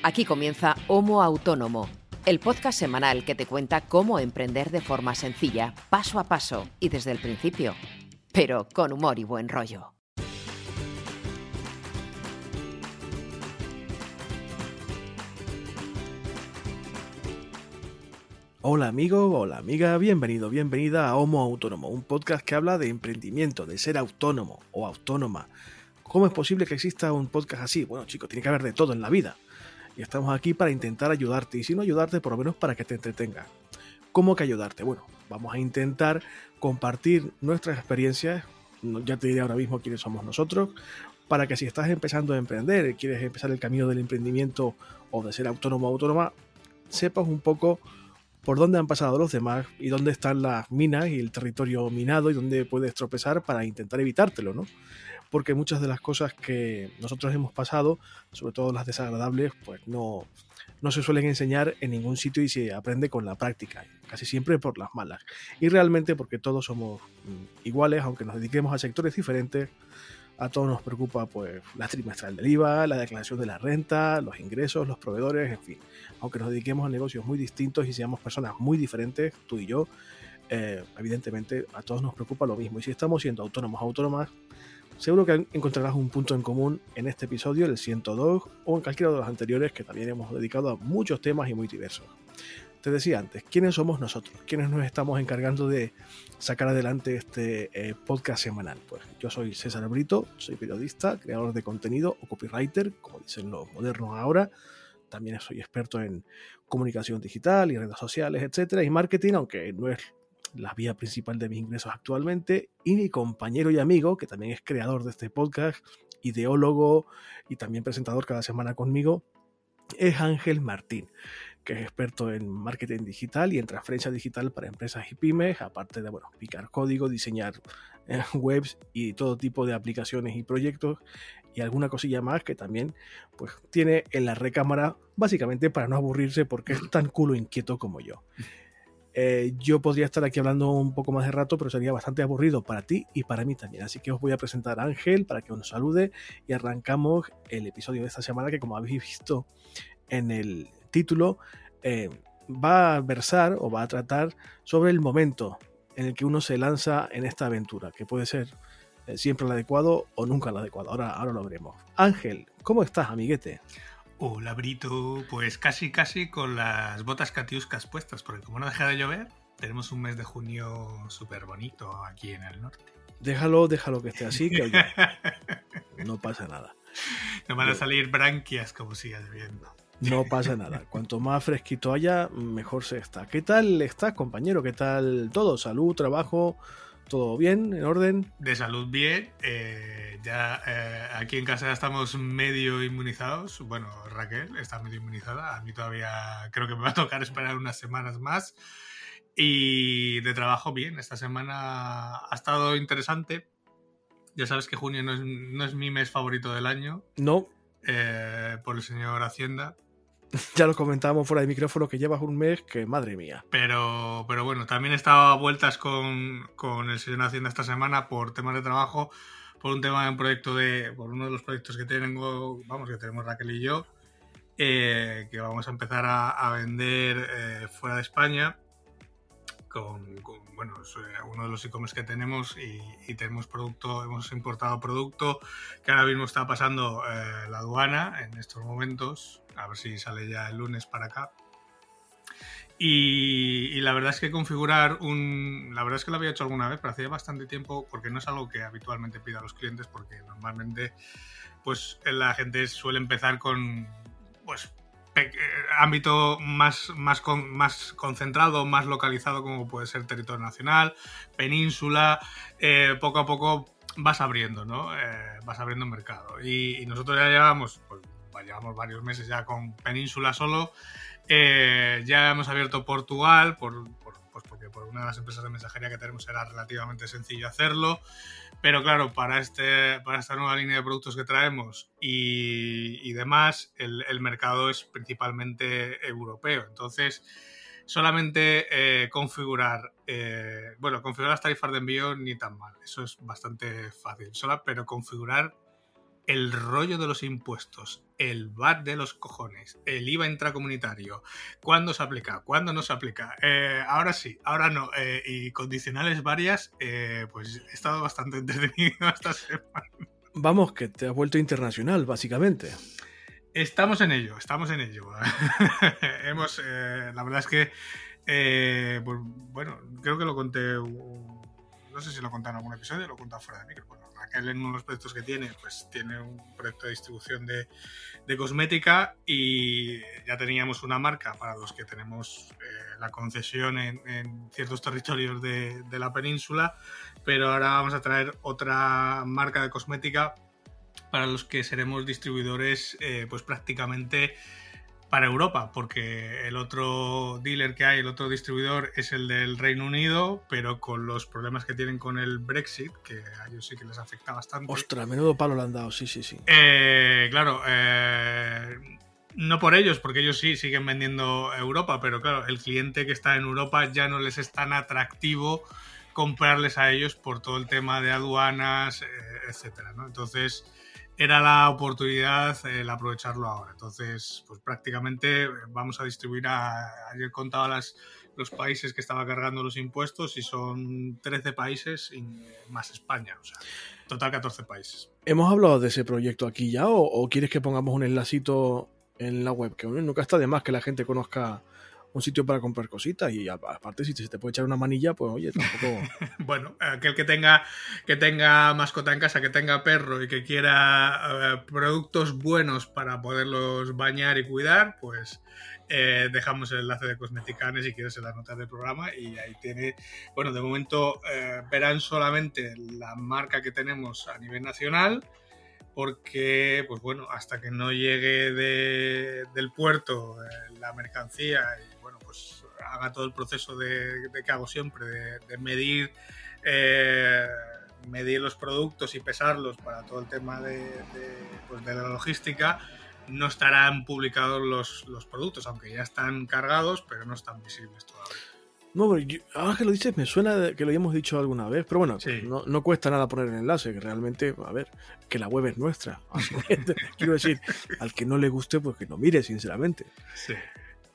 Aquí comienza Homo Autónomo, el podcast semanal que te cuenta cómo emprender de forma sencilla, paso a paso y desde el principio, pero con humor y buen rollo. Hola amigo, hola amiga, bienvenido, bienvenida a Homo Autónomo, un podcast que habla de emprendimiento, de ser autónomo o autónoma. ¿Cómo es posible que exista un podcast así? Bueno chicos, tiene que haber de todo en la vida. Y estamos aquí para intentar ayudarte, y si no ayudarte, por lo menos para que te entretenga. ¿Cómo que ayudarte? Bueno, vamos a intentar compartir nuestras experiencias, ya te diré ahora mismo quiénes somos nosotros, para que si estás empezando a emprender, quieres empezar el camino del emprendimiento o de ser autónomo o autónoma, sepas un poco por dónde han pasado los demás y dónde están las minas y el territorio minado y dónde puedes tropezar para intentar evitártelo, ¿no? Porque muchas de las cosas que nosotros hemos pasado, sobre todo las desagradables, pues no, no se suelen enseñar en ningún sitio y se aprende con la práctica, casi siempre por las malas. Y realmente porque todos somos mm, iguales, aunque nos dediquemos a sectores diferentes, a todos nos preocupa pues la trimestral del IVA, la declaración de la renta, los ingresos, los proveedores, en fin. Aunque nos dediquemos a negocios muy distintos y seamos personas muy diferentes, tú y yo, eh, evidentemente a todos nos preocupa lo mismo. Y si estamos siendo autónomos autónomas, seguro que encontrarás un punto en común en este episodio, el 102, o en cualquiera de los anteriores que también hemos dedicado a muchos temas y muy diversos. Te decía antes, ¿quiénes somos nosotros? ¿Quiénes nos estamos encargando de sacar adelante este eh, podcast semanal? Pues yo soy César Brito, soy periodista, creador de contenido o copywriter, como dicen los modernos ahora. También soy experto en comunicación digital y redes sociales, etcétera, y marketing, aunque no es la vía principal de mis ingresos actualmente. Y mi compañero y amigo, que también es creador de este podcast, ideólogo y también presentador cada semana conmigo, es Ángel Martín que es experto en marketing digital y en transferencia digital para empresas y pymes, aparte de bueno, picar código, diseñar eh, webs y todo tipo de aplicaciones y proyectos y alguna cosilla más que también pues tiene en la recámara básicamente para no aburrirse porque es tan culo inquieto como yo. Eh, yo podría estar aquí hablando un poco más de rato, pero sería bastante aburrido para ti y para mí también. Así que os voy a presentar a Ángel para que os salude y arrancamos el episodio de esta semana que como habéis visto en el título eh, va a versar o va a tratar sobre el momento en el que uno se lanza en esta aventura, que puede ser eh, siempre el adecuado o nunca el adecuado. Ahora, ahora lo veremos. Ángel, ¿cómo estás, amiguete? Hola, Brito. Pues casi, casi con las botas catiuscas puestas, porque como no deja de llover, tenemos un mes de junio súper bonito aquí en el norte. Déjalo, déjalo que esté así, que no pasa nada. No van a salir branquias como siga lloviendo. No pasa nada. Cuanto más fresquito haya, mejor se está. ¿Qué tal estás, compañero? ¿Qué tal todo? ¿Salud, trabajo? ¿Todo bien? ¿En orden? De salud bien. Eh, ya eh, aquí en casa ya estamos medio inmunizados. Bueno, Raquel está medio inmunizada. A mí todavía creo que me va a tocar esperar unas semanas más. Y de trabajo bien. Esta semana ha estado interesante. Ya sabes que junio no es, no es mi mes favorito del año. No. Eh, por el señor Hacienda. ya lo comentábamos fuera de micrófono que llevas un mes que madre mía. Pero, pero bueno, también he estado a vueltas con, con el señor Hacienda esta semana por temas de trabajo, por un tema de un proyecto de, por uno de los proyectos que tengo, vamos, que tenemos Raquel y yo, eh, que vamos a empezar a, vender eh, fuera de España. Con, bueno, eh, uno de los e-commerce que tenemos y, tenemos producto, hemos importado producto que ahora mismo está pasando la aduana en estos momentos a ver si sale ya el lunes para acá. Y, la verdad es que configurar un. La verdad es que lo había hecho alguna vez, pero hacía bastante tiempo, porque no es algo que habitualmente pida a los clientes, porque normalmente pues la gente suele empezar con pues ámbito más, más, más concentrado, más localizado, como puede ser territorio nacional, península, eh, poco a poco vas abriendo, ¿no? Eh, vas abriendo mercado. Y, nosotros ya llevamos pues, llevamos varios meses ya con Península solo. Eh, ya hemos abierto Portugal, por, pues por una de las empresas de mensajería que tenemos era relativamente sencillo hacerlo. Pero claro, para, este, para esta nueva línea de productos que traemos y, demás, el, mercado es principalmente europeo. Entonces, solamente eh, configurar, eh, bueno, configurar las tarifas de envío ni tan mal. Eso es bastante fácil. Solo, pero configurar el rollo de los impuestos, el VAT de los cojones, el IVA intracomunitario, cuándo se aplica, cuándo no se aplica, eh, ahora sí, ahora no, eh, y condicionales varias, eh, pues he estado bastante entretenido esta semana. Vamos, que te has vuelto internacional, básicamente. Estamos en ello, estamos en ello. Hemos, la verdad es que, pues, bueno, creo que lo conté, no sé si lo conté en algún episodio, lo he contado fuera de micro en uno de los proyectos que tiene, pues tiene un proyecto de distribución de, cosmética y ya teníamos una marca para los que tenemos eh, la concesión en, ciertos territorios de, la península, pero ahora vamos a traer otra marca de cosmética para los que seremos distribuidores eh, pues prácticamente para Europa, porque el otro dealer que hay, el otro distribuidor es el del Reino Unido, pero con los problemas que tienen con el Brexit, que a ellos sí que les afecta bastante. Ostras, menudo palo le han dado, sí, sí, sí. Eh, claro, eh, no por ellos, porque ellos sí siguen vendiendo Europa, pero claro, el cliente que está en Europa ya no les es tan atractivo comprarles a ellos por todo el tema de aduanas, eh, etcétera, ¿no? Entonces era la oportunidad el aprovecharlo ahora. Entonces, pues prácticamente vamos a distribuir a, ayer contaba las, los países que estaba cargando los impuestos y son 13 países más España, o sea, total 14 países. ¿Hemos hablado de ese proyecto aquí ya o, quieres que pongamos un enlacito en la web? Que nunca está de más que la gente conozca un sitio para comprar cositas y aparte si se te puede echar una manilla, pues oye, tampoco... bueno, aquel que tenga, que tenga mascota en casa, que tenga perro y que quiera eh, productos buenos para poderlos bañar y cuidar, pues eh, dejamos el enlace de Cosmeticanes si quieres en las notas del programa y ahí tiene, bueno, de momento eh, verán solamente la marca que tenemos a nivel nacional porque, pues bueno, hasta que no llegue del puerto la mercancía y pues haga todo el proceso de, que hago siempre, de, medir, eh, medir los productos y pesarlos para todo el tema de, pues de la logística, no estarán publicados los, productos, aunque ya están cargados, pero no están visibles todavía. No, ahora que lo dices, me suena que lo habíamos dicho alguna vez, pero bueno, no, no, cuesta nada poner el enlace, que realmente, a ver, que la web es nuestra. quiero decir, al que no le guste, pues que no mire, sinceramente. Sí.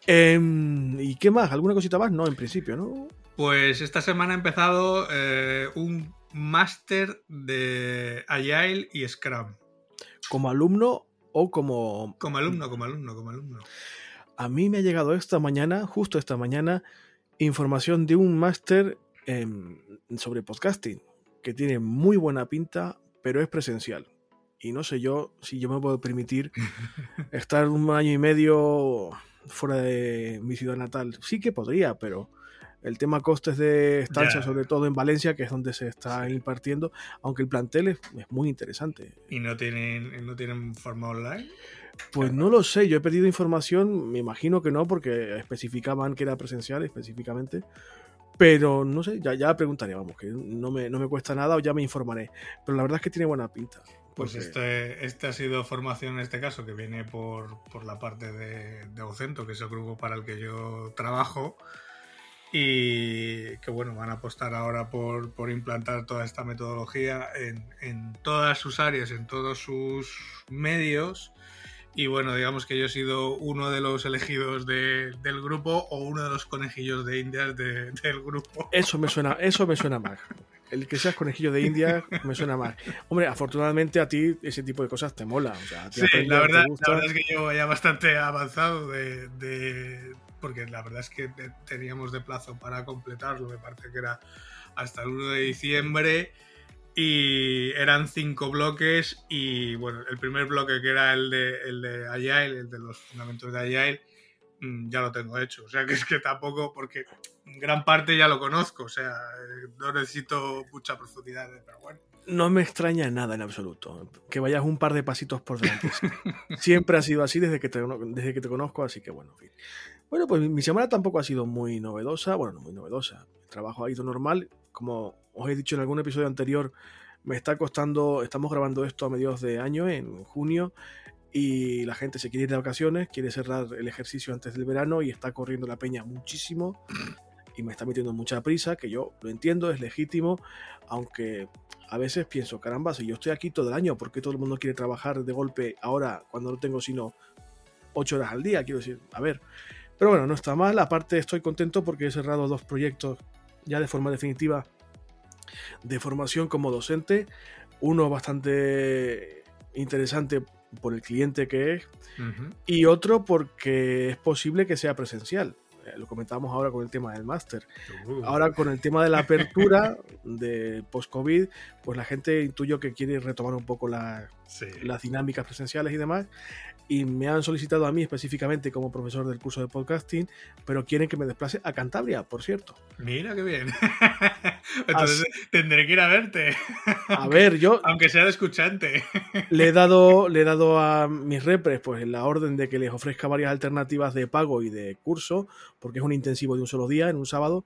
Em, ¿Y qué más? ¿Alguna cosita más? No, en principio, ¿no? Pues esta semana ha empezado eh, un máster de Agile y Scrum. ¿Como alumno o como...? Como alumno, como alumno, como alumno. A mí me ha llegado esta mañana, justo esta mañana, información de un máster sobre podcasting, que tiene muy buena pinta, pero es presencial. Y no sé yo si yo me puedo permitir estar un año y medio fuera de mi ciudad natal. Sí que podría, pero el tema costes de estancia, sobre todo en Valencia, que es donde se está impartiendo, aunque el plantel es, muy interesante. ¿Y no tienen, no tienen forma online? Pues no lo sé, yo he pedido información, me imagino que no, porque especificaban que era presencial específicamente. Pero no sé, ya, ya preguntaré, vamos, que no me, no me cuesta nada o ya me informaré. Pero la verdad es que tiene buena pinta. Pues este, este ha sido formación en este caso, que viene por, la parte de, de Ocento, que es el grupo para el que yo trabajo, y que bueno, van a apostar ahora por, implantar toda esta metodología en, en, todas sus áreas, en todos sus medios. Y bueno, digamos que yo he sido uno de los elegidos del grupo o uno de los conejillos de indias del grupo. Eso me suena, eso me suena más el que seas conejillo de India me suena mal. Hombre, afortunadamente a ti ese tipo de cosas te mola. sí, la verdad, es que yo ya bastante avanzado de, porque la verdad es que teníamos de plazo para completarlo, me parece que era hasta el 1 de diciembre y eran cinco bloques y bueno, el primer bloque que era el de, el de Agile, el de los fundamentos de Agile, mm, ya lo tengo hecho. O sea que es que tampoco, porque gran parte ya lo conozco, o sea, eh, no necesito mucha profundidad, pero bueno. No me extraña nada en absoluto. Que vayas un par de pasitos por delante. Siempre ha sido así desde que te, desde que te conozco, así que bueno, Bueno, pues mi semana tampoco ha sido muy novedosa. Bueno, no muy novedosa. El trabajo ha ido normal. Como os he dicho en algún episodio anterior, me está costando. Estamos grabando esto a mediados de año, en junio y la gente se quiere ir de vacaciones, quiere cerrar el ejercicio antes del verano y está corriendo la peña muchísimo y me está metiendo mucha prisa, que yo lo entiendo, es legítimo, aunque a veces pienso, caramba, si yo estoy aquí todo el año, ¿por qué todo el mundo quiere trabajar de golpe ahora cuando no tengo sino 8 horas al día? Quiero decir, a ver. Pero bueno, no está mal, aparte estoy contento porque he cerrado dos proyectos ya de forma definitiva de formación como docente, uno bastante interesante por el cliente que es y otro porque es posible que sea presencial. Eh, lo comentábamos ahora con el tema del máster. Uh. Ahora con el tema de la apertura de post-COVID, pues la gente intuyo que quiere retomar un poco las dinámicas presenciales y demás y me han solicitado a mí específicamente como profesor del curso de podcasting, pero quieren que me desplace a Cantabria, por cierto. Mira qué bien. Entonces tendré que ir a verte. A ver, yo. Aunque sea de escuchante. Le he dado, le he dado a mis repres pues la orden de que les ofrezca varias alternativas de pago y de curso, porque es un intensivo de un solo día, en un sábado.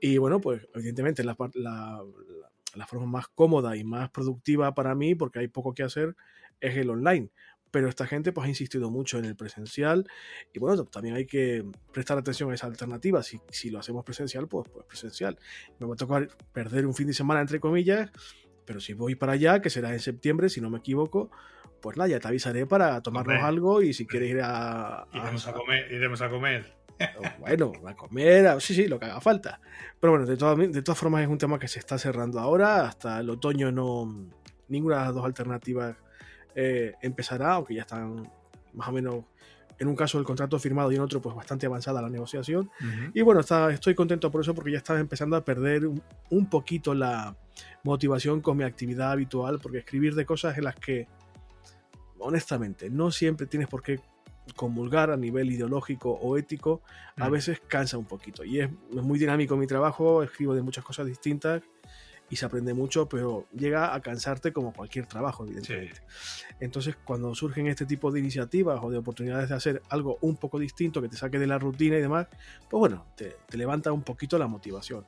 Y bueno, pues evidentemente la, la, la forma más cómoda y más productiva para mí, porque hay poco que hacer, es el online pero esta gente pues ha insistido mucho en el presencial y bueno, también hay que prestar atención a esa alternativa. Si, si lo hacemos presencial, pues, pues presencial. Me va a tocar perder un fin de semana, entre comillas, pero si voy para allá, que será en septiembre, si no me equivoco, pues nada, ya te avisaré para tomarnos algo y si quieres ir a... Iremos a, comer, iremos a comer. Bueno, a comer, sí, sí, lo que haga falta. Pero bueno, de todas, de todas formas es un tema que se está cerrando ahora. Hasta el otoño no... Ninguna de las dos alternativas eh, empezará, aunque ya están más o menos, en un caso el contrato firmado y en otro pues bastante avanzada la negociación. Y bueno, está, estoy contento por eso porque ya estaba empezando a perder un, poquito la motivación con mi actividad habitual, porque escribir de cosas en las que, honestamente, no siempre tienes por qué comulgar a nivel ideológico o ético, a veces cansa un poquito. Y es, es muy dinámico mi trabajo, escribo de muchas cosas distintas y se aprende mucho, pero llega a cansarte como cualquier trabajo, evidentemente. Entonces, cuando surgen este tipo de iniciativas o de oportunidades de hacer algo un poco distinto, que te saque de la rutina y demás, pues bueno, te, te levanta un poquito la motivación.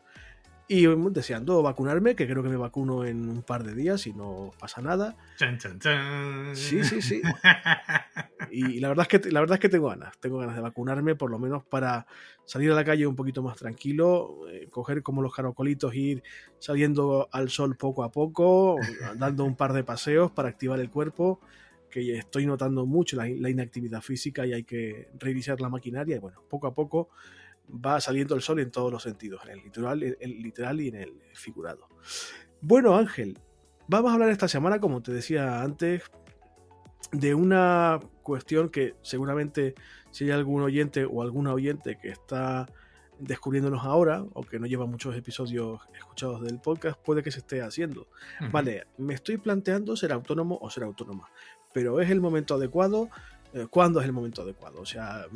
Y deseando vacunarme, que creo que me vacuno en un par de días y no pasa nada. Sí, sí, sí. Y la verdad es que la verdad es que tengo ganas, tengo ganas de vacunarme por lo menos para salir a la calle un poquito más tranquilo, eh, coger como los caracolitos ir saliendo al sol poco a poco, dando un par de paseos para activar el cuerpo, que estoy notando mucho la, la inactividad física y hay que revisar la maquinaria y bueno, poco a poco va saliendo el sol en todos los sentidos, en el literal, el literal y en el figurado. Bueno, Ángel, vamos a hablar esta semana, como te decía antes, de una cuestión que seguramente si hay algún oyente o alguna oyente que está descubriéndonos ahora o que no lleva muchos episodios escuchados del podcast, puede que se esté haciendo. Vale, me estoy planteando ser autónomo o ser autónoma, pero ¿es el momento adecuado? Eh, ¿Cuándo es el momento adecuado? O sea,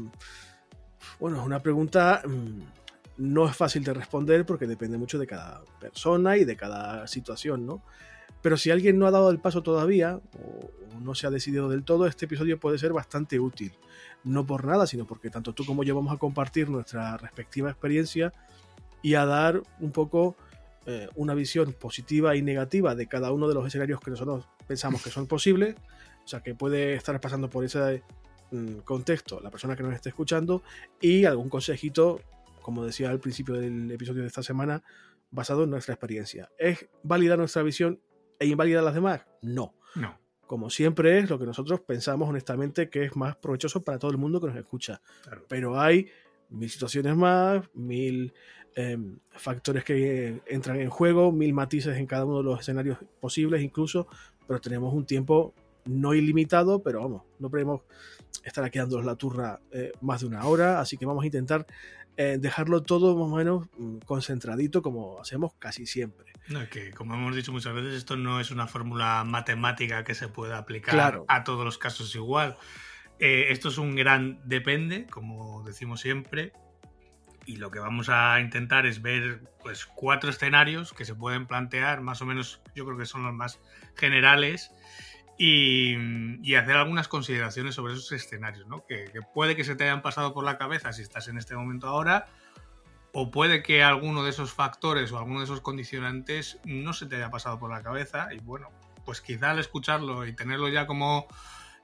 bueno, es una pregunta mm, no es fácil de responder porque depende mucho de cada persona y de cada situación, ¿no? Pero si alguien no ha dado el paso todavía o, no se ha decidido del todo, este episodio puede ser bastante útil. No por nada, sino porque tanto tú como yo vamos a compartir nuestra respectiva experiencia y a dar un poco eh, una visión positiva y negativa de cada uno de los escenarios que nosotros pensamos que son posibles. O sea, que puede estar pasando por ese contexto la persona que nos esté escuchando y algún consejito, como decía al principio del episodio de esta semana, basado en nuestra experiencia. ¿Es válida nuestra visión e inválida las demás? No. No. Como siempre es lo que nosotros pensamos honestamente que es más provechoso para todo el mundo que nos escucha. Pero hay mil situaciones más, mil em, factores que entran en juego, mil matices en cada uno de los escenarios posibles incluso, pero tenemos un tiempo no ilimitado, pero vamos, no podemos estar aquí dándonos la turra eh, más de una hora, así que vamos a intentar eh, dejarlo todo más o menos mm, concentradito como hacemos casi siempre. que como hemos dicho muchas veces, esto no es una fórmula matemática que se pueda aplicar a todos los casos igual. Eh, esto es un gran depende, como decimos siempre, y lo que vamos a intentar es ver pues cuatro escenarios que se pueden plantear, más o menos yo creo que son los más generales y, hacer algunas consideraciones sobre esos escenarios, ¿no? Que, puede que se te hayan pasado por la cabeza si estás en este momento ahora, o puede que alguno de esos factores o alguno de esos condicionantes no se te haya pasado por la cabeza y bueno, pues quizá al escucharlo y tenerlo ya como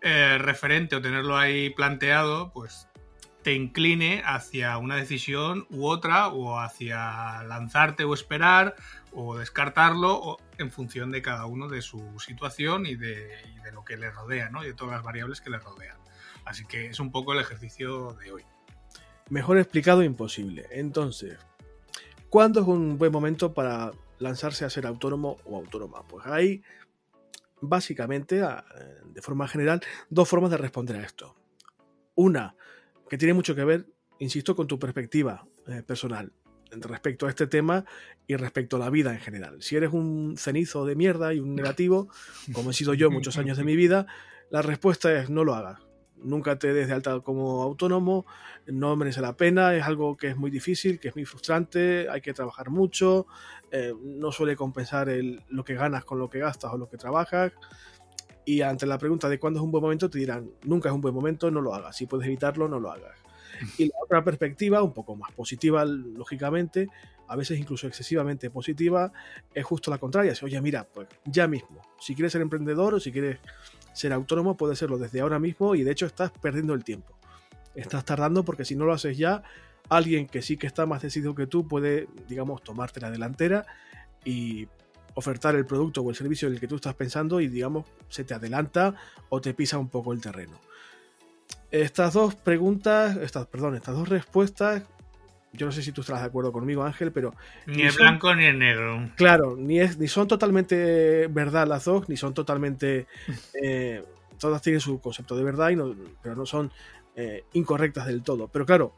eh, referente o tenerlo ahí planteado, pues te incline hacia una decisión u otra, o hacia lanzarte o esperar, o descartarlo, en función de cada uno de su situación y de, lo que le rodea, ¿no? y de todas las variables que le rodean. Así que es un poco el ejercicio de hoy. Mejor explicado imposible. Entonces, ¿cuándo es un buen momento para lanzarse a ser autónomo o autónoma? Pues hay básicamente, de forma general, dos formas de responder a esto. Una, que tiene mucho que ver, insisto, con tu perspectiva eh, personal respecto a este tema y respecto a la vida en general. Si eres un cenizo de mierda y un negativo, como he sido yo muchos años de mi vida, la respuesta es no lo hagas. Nunca te des de alta como autónomo, no merece la pena, es algo que es muy difícil, que es muy frustrante, hay que trabajar mucho, eh, no suele compensar el, lo que ganas con lo que gastas o lo que trabajas. Y ante la pregunta de cuándo es un buen momento, te dirán, nunca es un buen momento, no lo hagas. Si puedes evitarlo, no lo hagas. Y la otra perspectiva, un poco más positiva, lógicamente, a veces incluso excesivamente positiva, es justo la contraria. Oye, mira, pues ya mismo, si quieres ser emprendedor o si quieres ser autónomo, puedes serlo desde ahora mismo y de hecho estás perdiendo el tiempo. Estás tardando porque si no lo haces ya, alguien que sí que está más decidido que tú puede, digamos, tomarte la delantera y ofertar el producto o el servicio en el que tú estás pensando y, digamos, se te adelanta o te pisa un poco el terreno. Estas dos preguntas, estas, perdón, estas dos respuestas, yo no sé si tú estás de acuerdo conmigo, Ángel, pero... Ni el blanco ni el negro. Claro, ni, es, ni son totalmente verdad las dos, ni son totalmente... Eh, todas tienen su concepto de verdad, y pero no son eh, incorrectas del todo. Pero claro,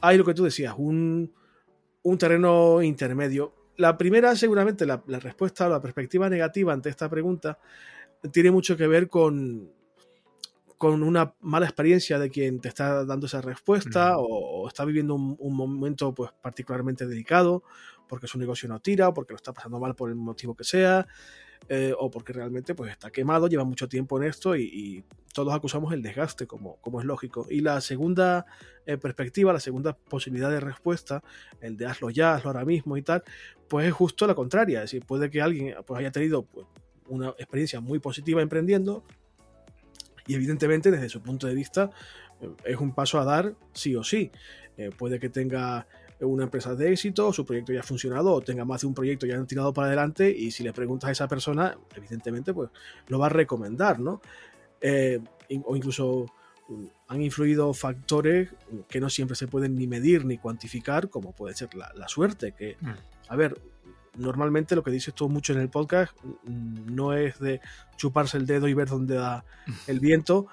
hay lo que tú decías, un, un terreno intermedio. La primera, seguramente, la, la respuesta o la perspectiva negativa ante esta pregunta tiene mucho que ver con, con una mala experiencia de quien te está dando esa respuesta o, está viviendo un, momento pues particularmente delicado porque su negocio no tira o porque lo está pasando mal por el motivo que sea eh, o porque realmente pues está quemado, lleva mucho tiempo en esto y, todos acusamos el desgaste como, como es lógico. Y la segunda eh, perspectiva, la segunda posibilidad de respuesta, el de hazlo ya, hazlo ahora mismo y tal, pues es justo la contraria. Es decir, puede que alguien pues, haya tenido pues, una experiencia muy positiva emprendiendo, y evidentemente, desde su punto de vista, eh, es un paso a dar sí o sí. Puede que tenga una empresa de éxito, su proyecto ya ha funcionado, o tenga más de un proyecto ya han tirado para adelante, y si le preguntas a esa persona, evidentemente, pues lo va a recomendar, ¿no? Eh, o incluso mm, han influido factores que no siempre se pueden ni medir ni cuantificar, como puede ser la, la suerte, que, mm. a ver, normalmente lo que dices tú mucho en el podcast mm, no es de chuparse el dedo y ver dónde da el viento,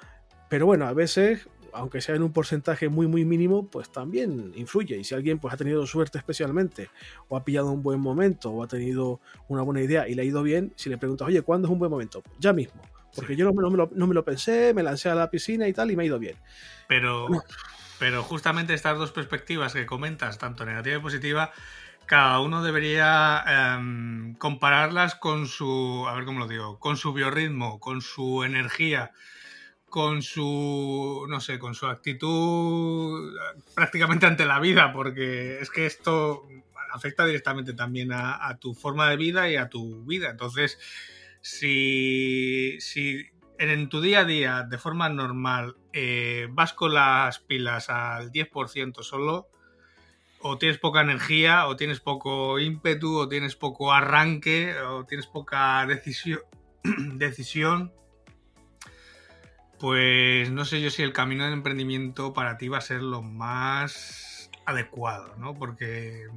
pero bueno, a veces, aunque sea en un porcentaje muy muy mínimo, pues también influye. Y si alguien pues ha tenido suerte especialmente, o ha pillado un buen momento, o ha tenido una buena idea y le ha ido bien, si le preguntas, oye, ¿cuándo es un buen momento? ya mismo. Porque yo no, me lo, no me lo pensé, me lancé a la piscina y tal, y me ha ido bien. Pero, pero justamente estas dos perspectivas que comentas, tanto negativa y positiva, cada uno debería em, compararlas con su, a ver cómo lo digo, con su biorritmo, con su energía, con su, no sé, con su actitud prácticamente ante la vida, porque es que esto afecta directamente también a, tu forma de vida y a tu vida. Entonces, si, si en tu día a día, de forma normal, eh, vas con las pilas al 10% solo, o tienes poca energía, o tienes poco ímpetu, o tienes poco arranque, o tienes poca decisión, decisión, pues no sé yo si el camino del emprendimiento para ti va a ser lo más adecuado, ¿no? Porque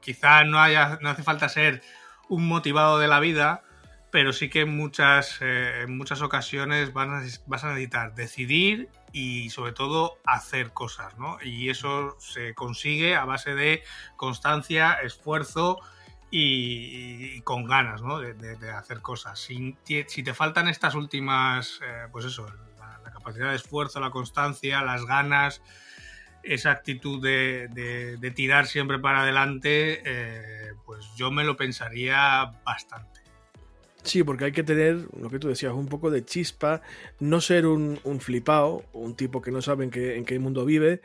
quizá no, haya, no hace falta ser un motivado de la vida, pero sí que en muchas, eh, en muchas ocasiones vas a, vas a necesitar decidir y sobre todo hacer cosas, ¿no? Y eso se consigue a base de constancia, esfuerzo y, con ganas, ¿no? De, hacer cosas. Si, te faltan estas últimas, eh, pues eso, la, capacidad de esfuerzo, la constancia, las ganas, esa actitud de, tirar siempre para adelante, eh, pues yo me lo pensaría bastante. Sí, porque hay que tener, lo que tú decías, un poco de chispa, no ser un, un flipado, un tipo que no sabe en qué, en qué mundo vive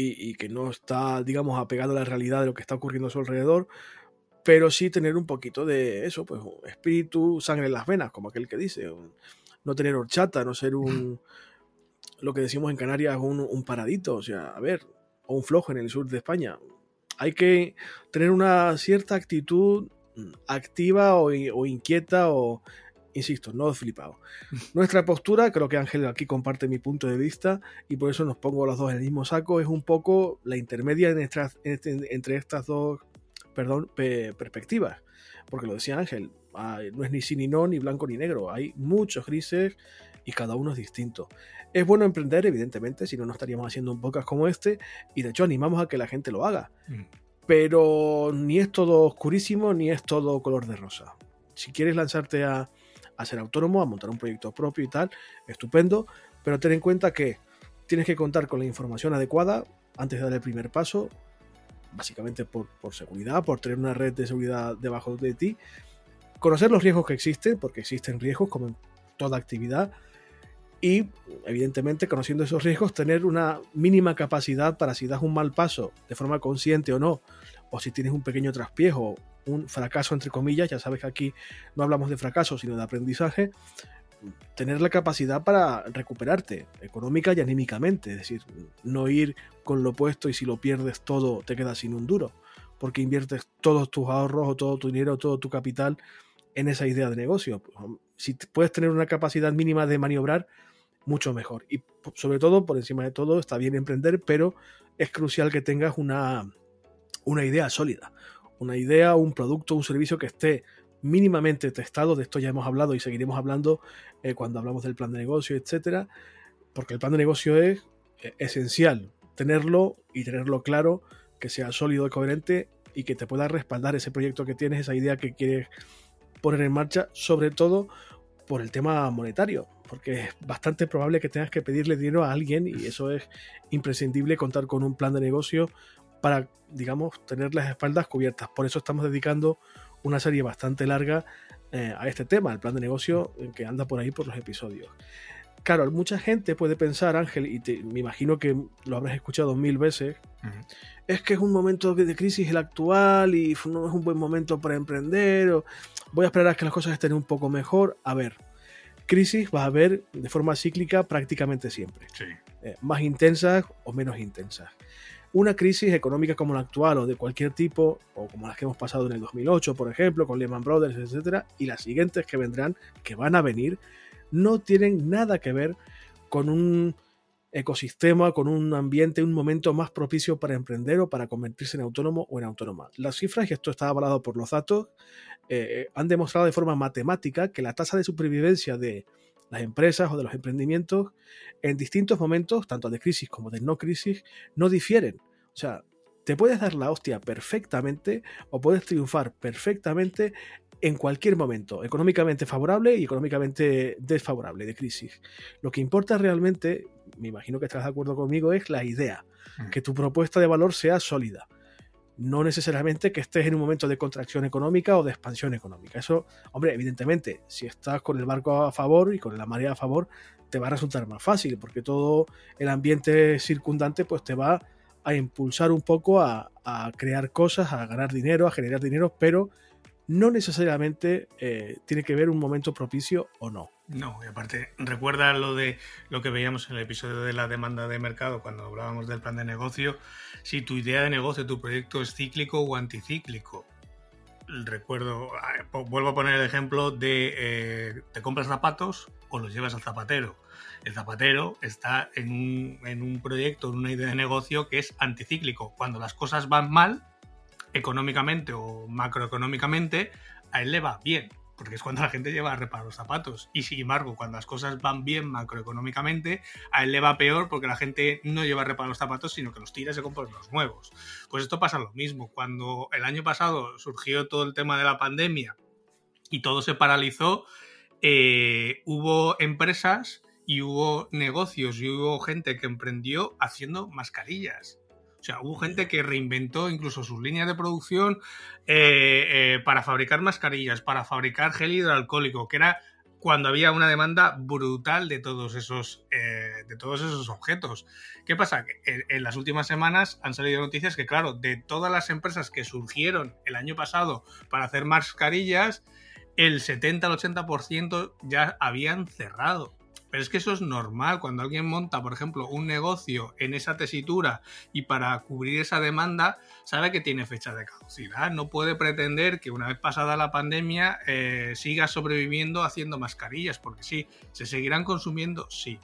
y, que no está, digamos, apegado a la realidad de lo que está ocurriendo a su alrededor, pero sí tener un poquito de eso, pues espíritu, sangre en las venas, como aquel que dice, no tener horchata, no ser un, lo que decimos en Canarias, un, un paradito, o sea, a ver, o un flojo en el sur de España. Hay que tener una cierta actitud activa o, o inquieta o insisto, no flipado. Nuestra postura, creo que Ángel aquí comparte mi punto de vista y por eso nos pongo los dos en el mismo saco, es un poco la intermedia este, entre estas dos perdón, perspectivas. Porque lo decía Ángel, no es ni sí ni no, ni blanco ni negro, hay muchos grises y cada uno es distinto. Es bueno emprender, evidentemente, si no, no estaríamos haciendo un podcast como este y de hecho animamos a que la gente lo haga. Mm. Pero ni es todo oscurísimo ni es todo color de rosa. Si quieres lanzarte a, a ser autónomo, a montar un proyecto propio y tal, estupendo, pero ten en cuenta que tienes que contar con la información adecuada antes de dar el primer paso, básicamente por, seguridad, por tener una red de seguridad debajo de ti, conocer los riesgos que existen, porque existen riesgos como en toda actividad, y evidentemente conociendo esos riesgos tener una mínima capacidad para si das un mal paso de forma consciente o no, o si tienes un pequeño traspiejo un fracaso entre comillas, ya sabes que aquí no hablamos de fracaso, sino de aprendizaje, tener la capacidad para recuperarte económica y anímicamente, es decir, no ir con lo opuesto y si lo pierdes todo te quedas sin un duro, porque inviertes todos tus ahorros o todo tu dinero, todo tu capital en esa idea de negocio. Si puedes tener una capacidad mínima de maniobrar, mucho mejor. Y sobre todo, por encima de todo, está bien emprender, pero es crucial que tengas una, una idea sólida, una idea, un producto, un servicio que esté mínimamente testado, de esto ya hemos hablado y seguiremos hablando eh, cuando hablamos del plan de negocio, etcétera, porque el plan de negocio es eh, esencial tenerlo y tenerlo claro, que sea sólido y coherente y que te pueda respaldar ese proyecto que tienes, esa idea que quieres poner en marcha, sobre todo por el tema monetario, porque es bastante probable que tengas que pedirle dinero a alguien y eso es imprescindible contar con un plan de negocio para, digamos, tener las espaldas cubiertas. Por eso estamos dedicando una serie bastante larga eh, a este tema, el plan de negocio que anda por ahí por los episodios. Claro, mucha gente puede pensar, Ángel, y me imagino que lo habrás escuchado mil veces, es que es un momento de crisis el actual y no es un buen momento para emprender, o voy a esperar a que las cosas estén un poco mejor. A ver, crisis va a haber de forma cíclica prácticamente siempre. Eh, más intensas o menos intensas una crisis económica como la actual o de cualquier tipo, o como las que hemos pasado en el 2008, por ejemplo, con Lehman Brothers, etcétera, y las siguientes que vendrán, que van a venir, no tienen nada que ver con un ecosistema, con un ambiente, un momento más propicio para emprender o para convertirse en autónomo o en autónoma. Las cifras, y esto está avalado por los datos, eh, han demostrado de forma matemática que la tasa de supervivencia de las empresas o de los emprendimientos en distintos momentos, tanto de crisis como de no crisis, no difieren. O sea, te puedes dar la hostia perfectamente o puedes triunfar perfectamente en cualquier momento, económicamente favorable y económicamente desfavorable de crisis. Lo que importa realmente, me imagino que estás de acuerdo conmigo, es la idea, mm. que tu propuesta de valor sea sólida no necesariamente que estés en un momento de contracción económica o de expansión económica. Eso, hombre, evidentemente, si estás con el barco a favor y con la marea a favor, te va a resultar más fácil, porque todo el ambiente circundante pues te va a impulsar un poco a, crear cosas, a ganar dinero, a generar dinero, pero no necesariamente eh, tiene que ver un momento propicio o no. No, y aparte, recuerda lo de lo que veíamos en el episodio de la demanda de mercado cuando hablábamos del plan de negocio, si tu idea de negocio, tu proyecto es cíclico o anticíclico. Recuerdo, ah, vuelvo a poner el ejemplo de eh, te compras zapatos o los llevas al zapatero. El zapatero está en un, proyecto, en una idea de negocio que es anticíclico. Cuando las cosas van mal, económicamente o macroeconómicamente, a él le va bien, porque es cuando la gente lleva a reparar los zapatos. Y sin embargo, cuando las cosas van bien macroeconómicamente, a él le va peor porque la gente no lleva a reparar los zapatos, sino que los tira y se compra los nuevos. Pues esto pasa lo mismo. Cuando el año pasado surgió todo el tema de la pandemia y todo se paralizó, eh, hubo empresas y hubo negocios y hubo gente que emprendió haciendo mascarillas. O sea, hubo gente que reinventó incluso sus líneas de producción eh, eh, para fabricar mascarillas, para fabricar gel hidroalcohólico, que era cuando había una demanda brutal de todos esos, eh, de todos esos objetos. ¿Qué pasa? Que en, las últimas semanas han salido noticias que, claro, de todas las empresas que surgieron el año pasado para hacer mascarillas, el 70 al 80% ya habían cerrado. Pero es que eso es normal. Cuando alguien monta, por ejemplo, un negocio en esa tesitura y para cubrir esa demanda, sabe que tiene fecha de caducidad. No puede pretender que una vez pasada la pandemia eh, siga sobreviviendo haciendo mascarillas, porque sí, se seguirán consumiendo, sí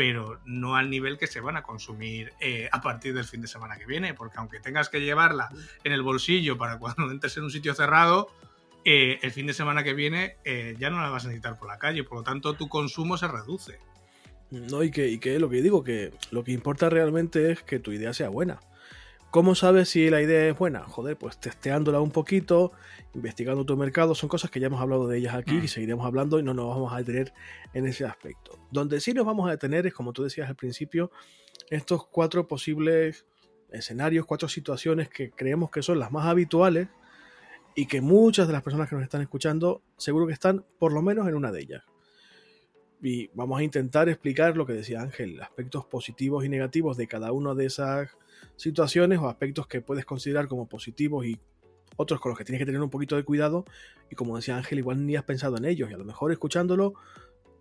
pero no al nivel que se van a consumir eh, a partir del fin de semana que viene, porque aunque tengas que llevarla en el bolsillo para cuando entres en un sitio cerrado, eh, el fin de semana que viene eh, ya no la vas a necesitar por la calle, por lo tanto tu consumo se reduce. No, y que, y que lo que digo, que lo que importa realmente es que tu idea sea buena. ¿Cómo sabes si la idea es buena? Joder, pues testeándola un poquito, investigando tu mercado, son cosas que ya hemos hablado de ellas aquí y mm. seguiremos hablando y no nos vamos a detener en ese aspecto. Donde sí nos vamos a detener es, como tú decías al principio, estos cuatro posibles escenarios, cuatro situaciones que creemos que son las más habituales y que muchas de las personas que nos están escuchando seguro que están por lo menos en una de ellas. Y vamos a intentar explicar lo que decía Ángel, aspectos positivos y negativos de cada una de esas situaciones o aspectos que puedes considerar como positivos y otros con los que tienes que tener un poquito de cuidado y como decía Ángel, igual ni has pensado en ellos y a lo mejor escuchándolo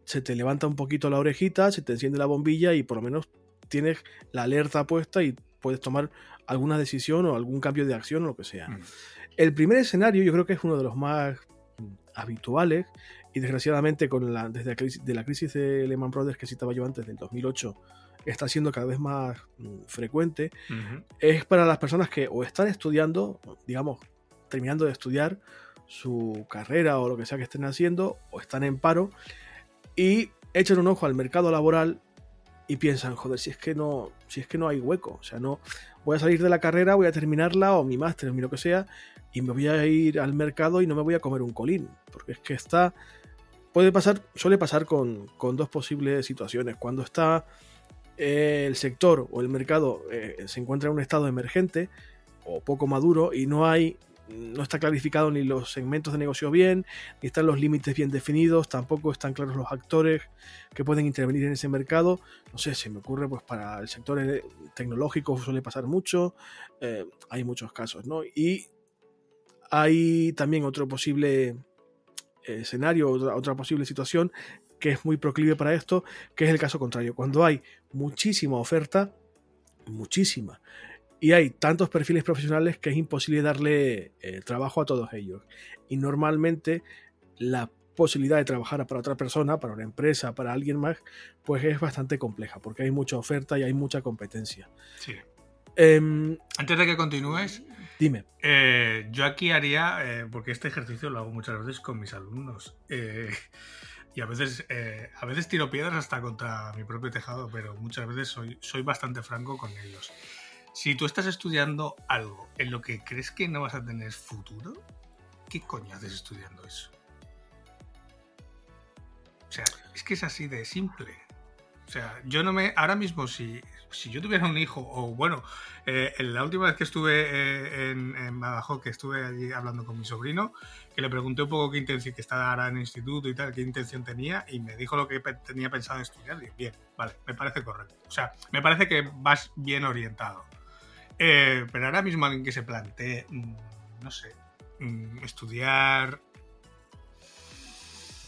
se te levanta un poquito la orejita, se te enciende la bombilla y por lo menos tienes la alerta puesta y puedes tomar alguna decisión o algún cambio de acción o lo que sea. Mm. El primer escenario yo creo que es uno de los más habituales y desgraciadamente con la, desde la crisis, de la crisis de Lehman Brothers que citaba yo antes del 2008 está siendo cada vez más mm, frecuente, es para las personas que o están estudiando, digamos, terminando de estudiar su carrera o lo que sea que estén haciendo, o están en paro, y echan un ojo al mercado laboral y piensan, joder, si es que no, si es que no hay hueco, o sea, no voy a salir de la carrera, voy a terminarla, o mi máster, o lo que sea, y me voy a ir al mercado y no me voy a comer un colín, porque es que está. Puede pasar, suele pasar con, con dos posibles situaciones. Cuando está el sector o el mercado eh, se encuentra en un estado emergente o poco maduro y no hay no está clarificado ni los segmentos de negocio bien, ni están los límites bien definidos, tampoco están claros los actores que pueden intervenir en ese mercado. No sé, se me ocurre, pues para el sector eh, tecnológico suele pasar mucho, eh, hay muchos casos, ¿no? Y hay también otro posible escenario, otra, otra posible situación que es muy proclive para esto, que es el caso contrario. Cuando hay muchísima oferta, muchísima, y hay tantos perfiles profesionales que es imposible darle eh, trabajo a todos ellos. Y normalmente la posibilidad de trabajar para otra persona, para una empresa, para alguien más, pues es bastante compleja, porque hay mucha oferta y hay mucha competencia. Sí. Em, Antes de que continúes, dime. Eh, yo aquí haría, eh, porque este ejercicio lo hago muchas veces con mis alumnos y a veces, eh, a veces tiro piedras hasta contra mi propio tejado, pero muchas veces soy, soy bastante franco con ellos. Si tú estás estudiando algo en lo que crees que no vas a tener futuro, ¿qué coño haces estudiando eso? O sea, es que es así de simple. O sea, yo no me. Ahora mismo, si, si yo tuviera un hijo, o bueno, eh, la última vez que estuve eh, en, en, Badajoz, que estuve allí hablando con mi sobrino, que le pregunté un poco qué intención, que estaba ahora en el instituto y tal, qué intención tenía, y me dijo lo que tenía pensado estudiar. Bien, vale, me parece correcto. O sea, me parece que vas bien orientado. Eh, pero ahora mismo alguien que se plantee, mm, no sé, mm, estudiar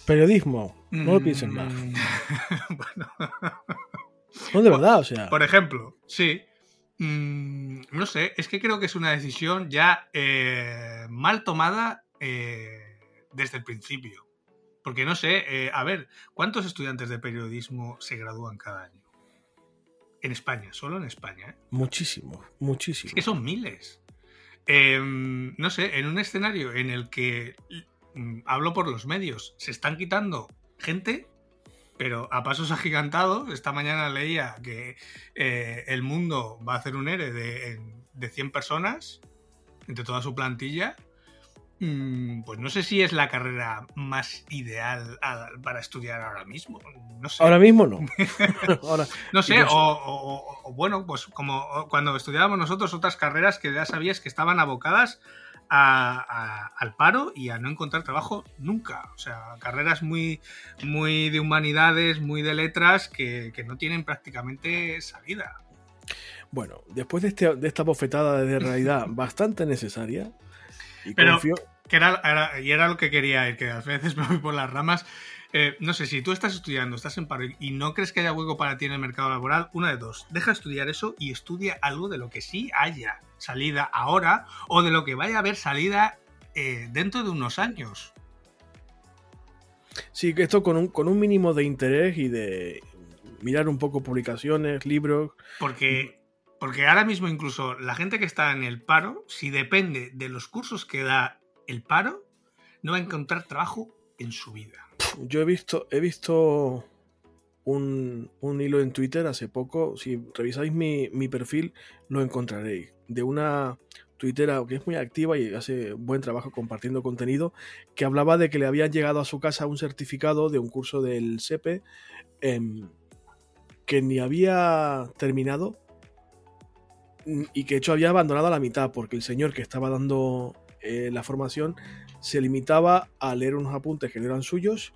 Periodismo, no lo piensen más. Mm. bueno. No, de verdad, o sea. Por ejemplo, sí. Mm, no sé, es que creo que es una decisión ya eh, mal tomada eh, desde el principio. Porque no sé, eh, a ver, ¿cuántos estudiantes de periodismo se gradúan cada año? En España, solo en España. Muchísimo, muchísimo. Es que son miles. Em, no sé, en un escenario en el que Mm, hablo por los medios, se están quitando gente, pero a pasos agigantados. Esta mañana leía que eh, el mundo va a hacer un ERE de, de 100 personas entre toda su plantilla. Mm, pues no sé si es la carrera más ideal para estudiar ahora mismo. No sé. Ahora mismo no. no sé, o, bueno, pues como cuando estudiábamos nosotros otras carreras que ya sabías que estaban abocadas al paro y a no encontrar trabajo nunca. O sea, carreras muy, muy de humanidades, muy de letras, que, no tienen prácticamente salida. Bueno, después de, este, de esta bofetada de realidad bastante necesaria, y Pero, que era, y era lo que quería ir, que a veces me voy por las ramas. Eh, no sé, si tú estás estudiando, estás en paro y no crees que haya hueco para ti en el mercado laboral, una de dos. Deja estudiar eso y estudia algo de lo que sí haya salida ahora o de lo que vaya a haber salida eh, dentro de unos años. Sí, que esto con un, con un mínimo de interés y de mirar un poco publicaciones, libros. Porque, porque ahora mismo incluso la gente que está en el paro, si depende de los cursos que da el paro, no va a encontrar trabajo en su vida. Yo he visto, he visto un, un hilo en Twitter hace poco. Si revisáis mi, mi perfil, lo encontraréis. De una tuitera que es muy activa y hace buen trabajo compartiendo contenido, que hablaba de que le habían llegado a su casa un certificado de un curso del SEPE em, que ni había terminado y que de hecho había abandonado a la mitad porque el señor que estaba dando eh, la formación se limitaba a leer unos apuntes que eran suyos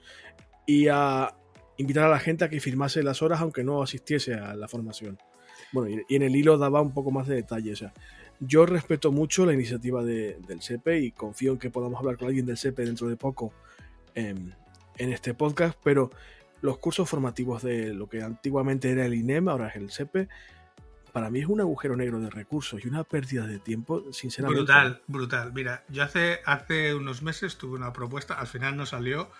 y a invitar a la gente a que firmase las horas aunque no asistiese a la formación. Bueno, y, en el hilo daba un poco más de detalle. O sea, yo respeto mucho la iniciativa del SEPE y confío en que podamos hablar con alguien del SEPE dentro de poco en, este podcast, pero los cursos formativos de lo que antiguamente era el INEM, ahora es el SEPE, para mí es un agujero negro de recursos y una pérdida de tiempo, sinceramente. Brutal, brutal. Mira, yo hace, hace unos meses tuve una propuesta, al final no salió,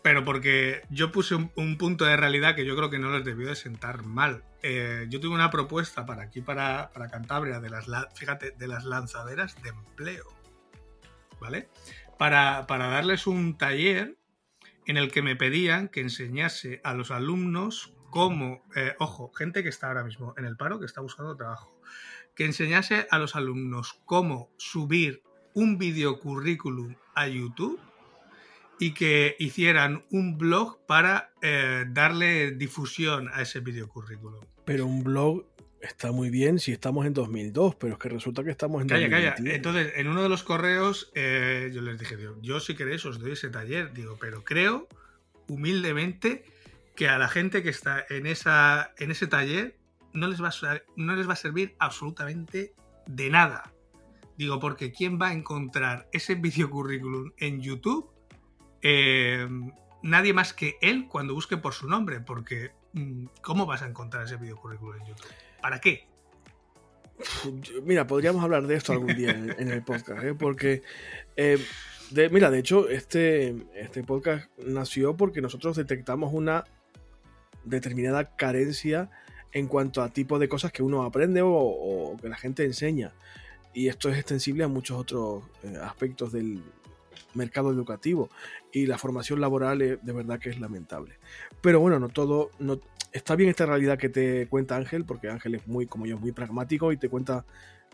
pero porque yo puse un, punto de realidad que yo creo que no les debió de sentar mal. Eh, yo tuve una propuesta para aquí, para, Cantabria, de las, fíjate, de las lanzaderas de empleo, ¿vale? Para, darles un taller en el que me pedían que enseñase a los alumnos cómo, eh, ojo, gente que está ahora mismo en el paro, que está buscando trabajo, que enseñase a los alumnos cómo subir un video currículum a YouTube y que hicieran un blog para eh, darle difusión a ese videocurrículum. Pero un blog está muy bien si estamos en 2002, pero es que resulta que estamos en Calla, calla. Entonces, en uno de los correos eh, yo les dije, yo si queréis os doy ese taller, digo, pero creo humildemente que a la gente que está en, esa, en ese taller no les, va a, no les va a servir absolutamente de nada. Digo, porque ¿quién va a encontrar ese videocurrículum en YouTube eh, nadie más que él cuando busque por su nombre, porque mm, ¿cómo vas a encontrar ese video currículum en YouTube? ¿Para qué? Mira, podríamos hablar de esto algún día en, el podcast, ¿eh? porque, eh, mira, de hecho, este, este podcast nació porque nosotros detectamos una determinada carencia en cuanto a tipo de cosas que uno aprende o, que la gente enseña. Y esto es extensible a muchos otros aspectos del, mercado educativo y la formación laboral de verdad que es lamentable. Pero bueno, no todo, no, está bien esta realidad que te cuenta Ángel, porque Ángel es muy, como yo, muy pragmático y te cuenta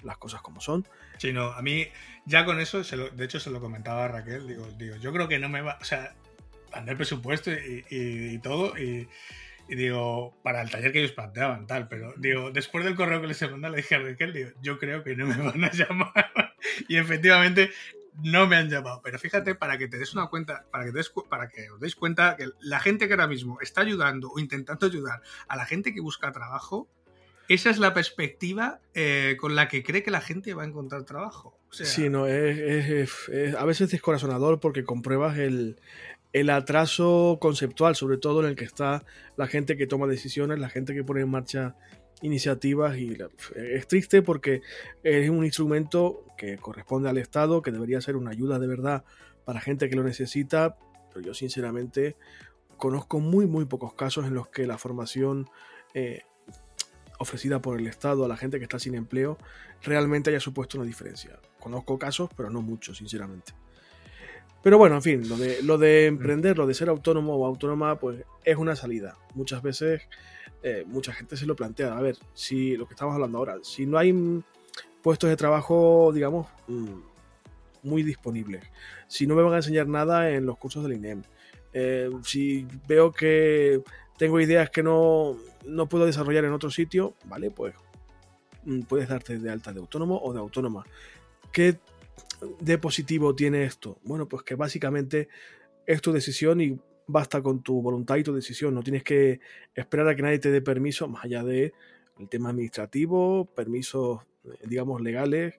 las cosas como son. Sí, no, a mí ya con eso, de hecho se lo comentaba a Raquel, digo, digo, yo creo que no me va, o sea, el presupuesto y, todo, y, digo, para el taller que ellos planteaban, tal, pero digo, después del correo que les he mandado, le dije a Raquel, digo, yo creo que no me van a llamar. y efectivamente no me han llamado. Pero fíjate, para que te des una cuenta, para que, para que os deis cuenta que la gente que ahora mismo está ayudando o intentando ayudar a la gente que busca trabajo, esa es la perspectiva eh, con la que cree que la gente va a encontrar trabajo. sí, no, es, a veces descorazonador porque compruebas el, el atraso conceptual, sobre todo en el que está la gente que toma decisiones, la gente que pone en marcha iniciativas y es triste porque es un instrumento que corresponde al Estado, que debería ser una ayuda de verdad para gente que lo necesita, pero yo sinceramente conozco muy muy pocos casos en los que la formación eh, ofrecida por el Estado a la gente que está sin empleo realmente haya supuesto una diferencia. Conozco casos, pero no muchos, sinceramente. Pero bueno, en fin, lo de, lo de emprender, lo de ser autónomo o autónoma, pues es una salida. Muchas veces eh, mucha gente se lo plantea. A ver, si lo que estamos hablando ahora, si no hay puestos de trabajo, digamos, mm, muy disponibles, si no me van a enseñar nada en los cursos del INEM, eh, si veo que tengo ideas que no, no puedo desarrollar en otro sitio, ¿vale? Pues mm, puedes darte de alta de autónomo o de autónoma. ¿Qué de positivo tiene esto? Bueno, pues que básicamente es tu decisión y basta con tu voluntad y tu decisión. No tienes que esperar a que nadie te dé permiso, más allá de el tema administrativo, permisos, digamos, legales.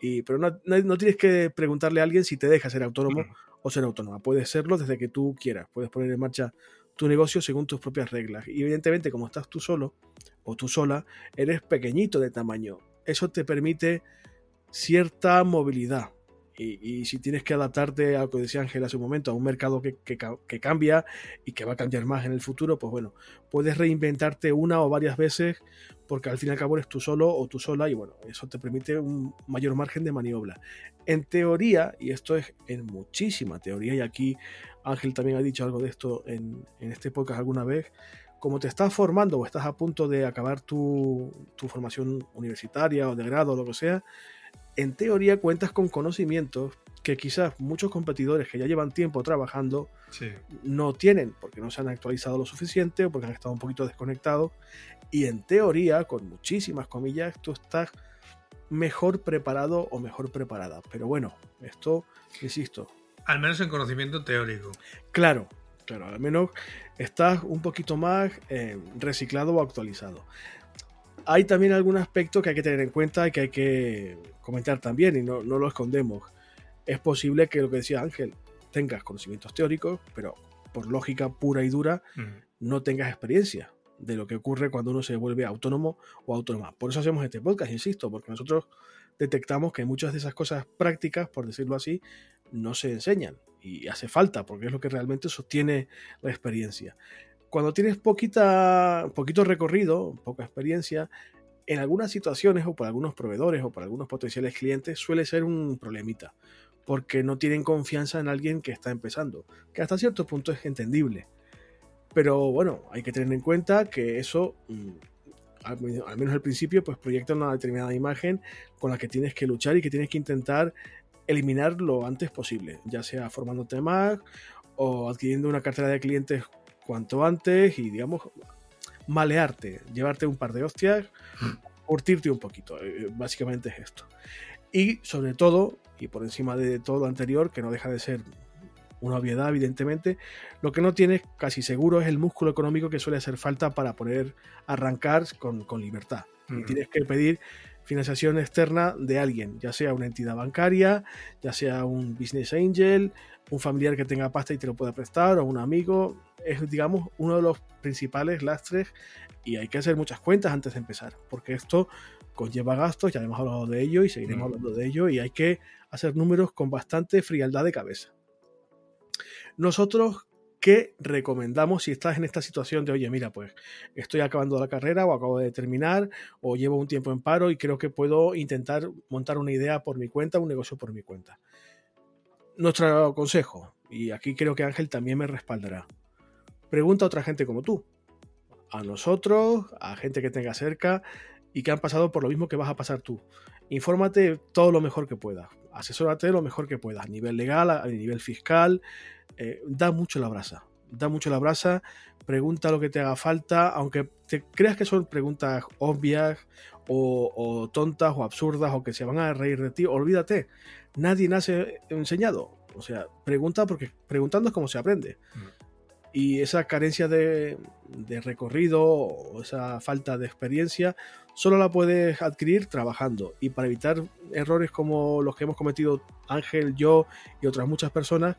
Y, pero no, no, tienes que preguntarle a alguien si te deja ser autónomo o ser autónoma. Puedes serlo desde que tú quieras. Puedes poner en marcha tu negocio según tus propias reglas. Y evidentemente, como estás tú solo o tú sola, eres pequeñito de tamaño. Eso te permite cierta movilidad. Y, si tienes que adaptarte a lo que decía Ángel hace un momento, a un mercado que, cambia y que va a cambiar más en el futuro, pues bueno, puedes reinventarte una o varias veces porque al fin y al cabo eres tú solo o tú sola y bueno, eso te permite un mayor margen de maniobra. En teoría, y esto es en muchísima teoría, y aquí Ángel también ha dicho algo de esto en, en este podcast alguna vez, como te estás formando o estás a punto de acabar tu, tu formación universitaria o de grado o lo que sea, en teoría cuentas con conocimientos que quizás muchos competidores que ya llevan tiempo trabajando no tienen, porque no se han actualizado lo suficiente o porque han estado un poquito desconectados. Y en teoría, con muchísimas comillas, tú estás mejor preparado o mejor preparada. Pero bueno, esto, insisto. Al menos en conocimiento teórico. Claro, claro, al menos estás un poquito más eh, reciclado o actualizado hay también algún aspecto que hay que tener en cuenta y que hay que comentar también, y no, lo escondemos. Es posible que lo que decía Ángel, tengas conocimientos teóricos, pero por lógica pura y dura, no tengas experiencia de lo que ocurre cuando uno se vuelve autónomo o autónoma. Por eso hacemos este podcast, insisto, porque nosotros detectamos que muchas de esas cosas prácticas, por decirlo así, no se enseñan y hace falta, porque es lo que realmente sostiene la experiencia cuando tienes poquita, poquito recorrido, poca experiencia, en algunas situaciones o por algunos proveedores o por algunos potenciales clientes suele ser un problemita, porque no tienen confianza en alguien que está empezando, que hasta cierto punto es entendible. Pero bueno, hay que tener en cuenta que eso, mm, al, menos al principio, pues proyecta una determinada imagen con la que tienes que luchar y que tienes que intentar eliminar lo antes posible, ya sea formándote más o adquiriendo una cartera de clientes cuanto antes y, digamos, malearte, llevarte un par de hostias, curtirte un poquito. Eh, básicamente es esto. Y sobre todo, y por encima de todo lo anterior, que no deja de ser una obviedad, evidentemente, lo que no tienes casi seguro es el músculo económico que suele hacer falta para poder arrancar con, con libertad. Y tienes que pedir financiación externa de alguien, ya sea una entidad bancaria, ya sea un business angel, un familiar que tenga pasta y te lo pueda prestar, o un amigo, es, digamos, uno de los principales lastres y hay que hacer muchas cuentas antes de empezar, porque esto conlleva gastos, ya hemos hablado de ello y seguiremos hablando de ello, y hay que hacer números con bastante frialdad de cabeza. Nosotros, ¿qué recomendamos si estás en esta situación de, oye, mira, pues estoy acabando la carrera o acabo de terminar o llevo un tiempo en paro y creo que puedo intentar montar una idea por mi cuenta, un negocio por mi cuenta? Nuestro consejo, y aquí creo que Ángel también me respaldará, pregunta a otra gente como tú, a nosotros, a gente que tenga cerca y que han pasado por lo mismo que vas a pasar tú. Infórmate todo lo mejor que puedas, asesórate lo mejor que puedas, a nivel legal, a nivel fiscal, eh, da mucho la brasa, da mucho la brasa, pregunta lo que te haga falta, aunque te creas que son preguntas obvias o, o, tontas o absurdas o que se van a reír de ti, olvídate, nadie nace enseñado, o sea, pregunta porque preguntando es como se aprende. Mm. Y esa carencia de, recorrido o esa falta de experiencia solo la puedes adquirir trabajando. Y para evitar errores como los que hemos cometido Ángel, yo y otras muchas personas,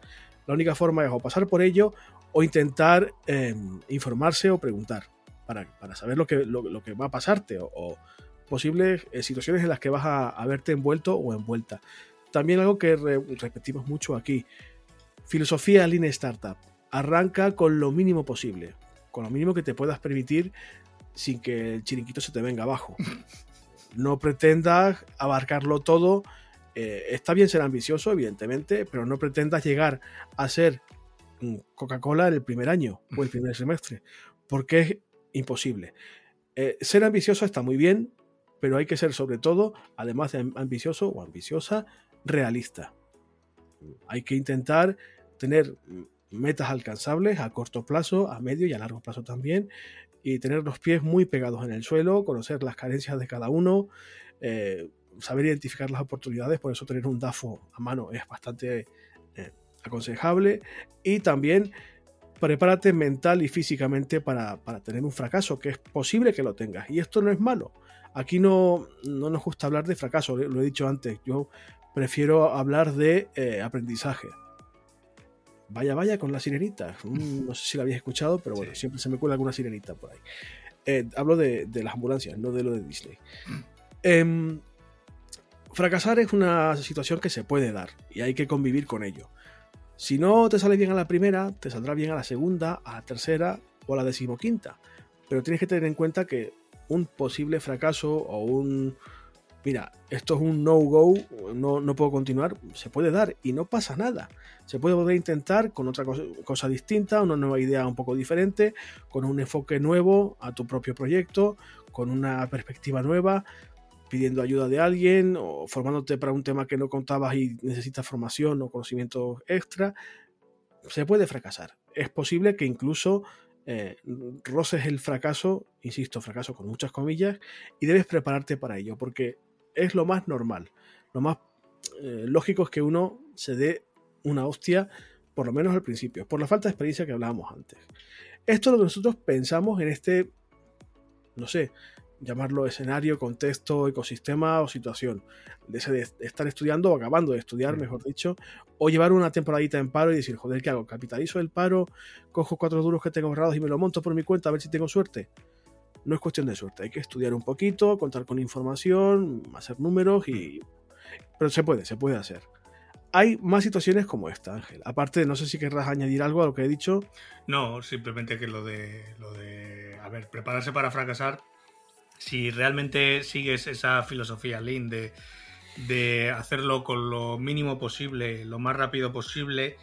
la única forma es o pasar por ello o intentar em, informarse o preguntar para, saber lo que, lo, que va a pasarte o, posibles eh, situaciones en las que vas a, verte envuelto o envuelta. También algo que repetimos mucho aquí, filosofía Lean Startup arranca con lo mínimo posible, con lo mínimo que te puedas permitir sin que el chiringuito se te venga abajo. No pretendas abarcarlo todo. Eh, está bien ser ambicioso, evidentemente, pero no pretendas llegar a ser Coca-Cola en el primer año o el primer semestre, porque es imposible. Eh, ser ambicioso está muy bien, pero hay que ser sobre todo, además de ambicioso o ambiciosa, realista. Hay que intentar tener metas alcanzables a corto plazo, a medio y a largo plazo también, y tener los pies muy pegados en el suelo, conocer las carencias de cada uno, eh, saber identificar las oportunidades, por eso tener un DAFO a mano es bastante eh, aconsejable, y también prepárate mental y físicamente para, tener un fracaso, que es posible que lo tengas, y esto no es malo. Aquí no, no nos gusta hablar de fracaso, lo he dicho antes, yo prefiero hablar de eh, aprendizaje Vaya, vaya con la sirenita. Mm, no sé si la habéis escuchado, pero bueno, siempre se me cuela alguna sirenita por ahí. Eh, hablo de, las ambulancias, no de lo de Disney. Em, fracasar es una situación que se puede dar y hay que convivir con ello. Si no te sale bien a la primera, te saldrá bien a la segunda, a la tercera o a la decimoquinta. Pero tienes que tener en cuenta que un posible fracaso o un, mira, esto es un no-go, no, no, puedo continuar, se puede dar y no pasa nada. Se puede volver intentar con otra cosa, distinta, una nueva idea un poco diferente, con un enfoque nuevo a tu propio proyecto, con una perspectiva nueva, pidiendo ayuda de alguien o formándote para un tema que no contabas y necesitas formación o conocimiento extra. Se puede fracasar. Es posible que incluso eh, roces el fracaso, insisto, fracaso con muchas comillas, y debes prepararte para ello, porque es lo más normal. Lo más eh, lógico es que uno se dé una hostia, por lo menos al principio, por la falta de experiencia que hablábamos antes. Esto es lo que nosotros pensamos en este, no sé, llamarlo escenario, contexto, ecosistema o situación. De, de estar estudiando o acabando de estudiar, mejor dicho, o llevar una temporadita en paro y decir, joder, ¿qué hago? ¿Capitalizo el paro? ¿Cojo cuatro duros que tengo ahorrados y me lo monto por mi cuenta a ver si tengo suerte? No es cuestión de suerte, hay que estudiar un poquito, contar con información, hacer números y... Pero se puede, se puede hacer. Hay más situaciones como esta, Ángel. Aparte, no sé si querrás añadir algo a lo que he dicho. No, simplemente que lo de, lo de, a ver, prepararse para fracasar, si realmente sigues esa filosofía Lean de, de hacerlo con lo mínimo posible, lo más rápido posible,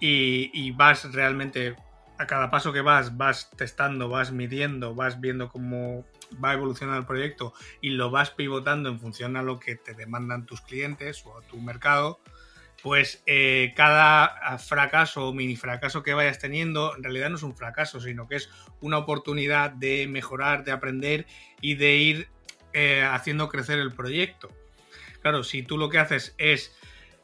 y, y vas realmente a cada paso que vas, vas testando, vas midiendo, vas viendo cómo va evolucionando el proyecto y lo vas pivotando en función a lo que te demandan tus clientes o tu mercado, pues eh, cada fracaso o mini fracaso que vayas teniendo en realidad no es un fracaso, sino que es una oportunidad de mejorar, de aprender y de ir eh, haciendo crecer el proyecto. Claro, si tú lo que haces es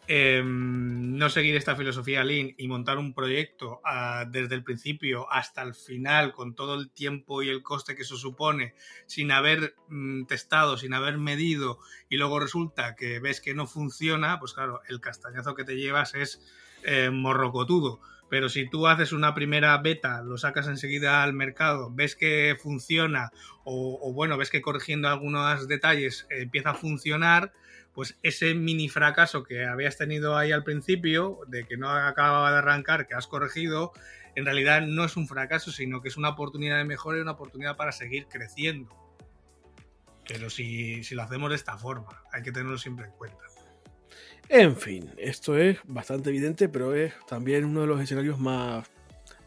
Em, no seguir esta filosofía Lean y montar un proyecto ah, desde el principio hasta el final con todo el tiempo y el coste que eso supone sin haber mm, testado, sin haber medido y luego resulta que ves que no funciona, pues claro, el castañazo que te llevas es eh, morrocotudo. Pero si tú haces una primera beta, lo sacas enseguida al mercado, ves que funciona o, o bueno, ves que corrigiendo algunos detalles eh, empieza a funcionar, pues ese mini fracaso que habías tenido ahí al principio, de que no acababa de arrancar, que has corregido, en realidad no es un fracaso, sino que es una oportunidad de mejora y una oportunidad para seguir creciendo. Pero si, si lo hacemos de esta forma, hay que tenerlo siempre en cuenta. En fin, esto es bastante evidente, pero es también uno de los escenarios más,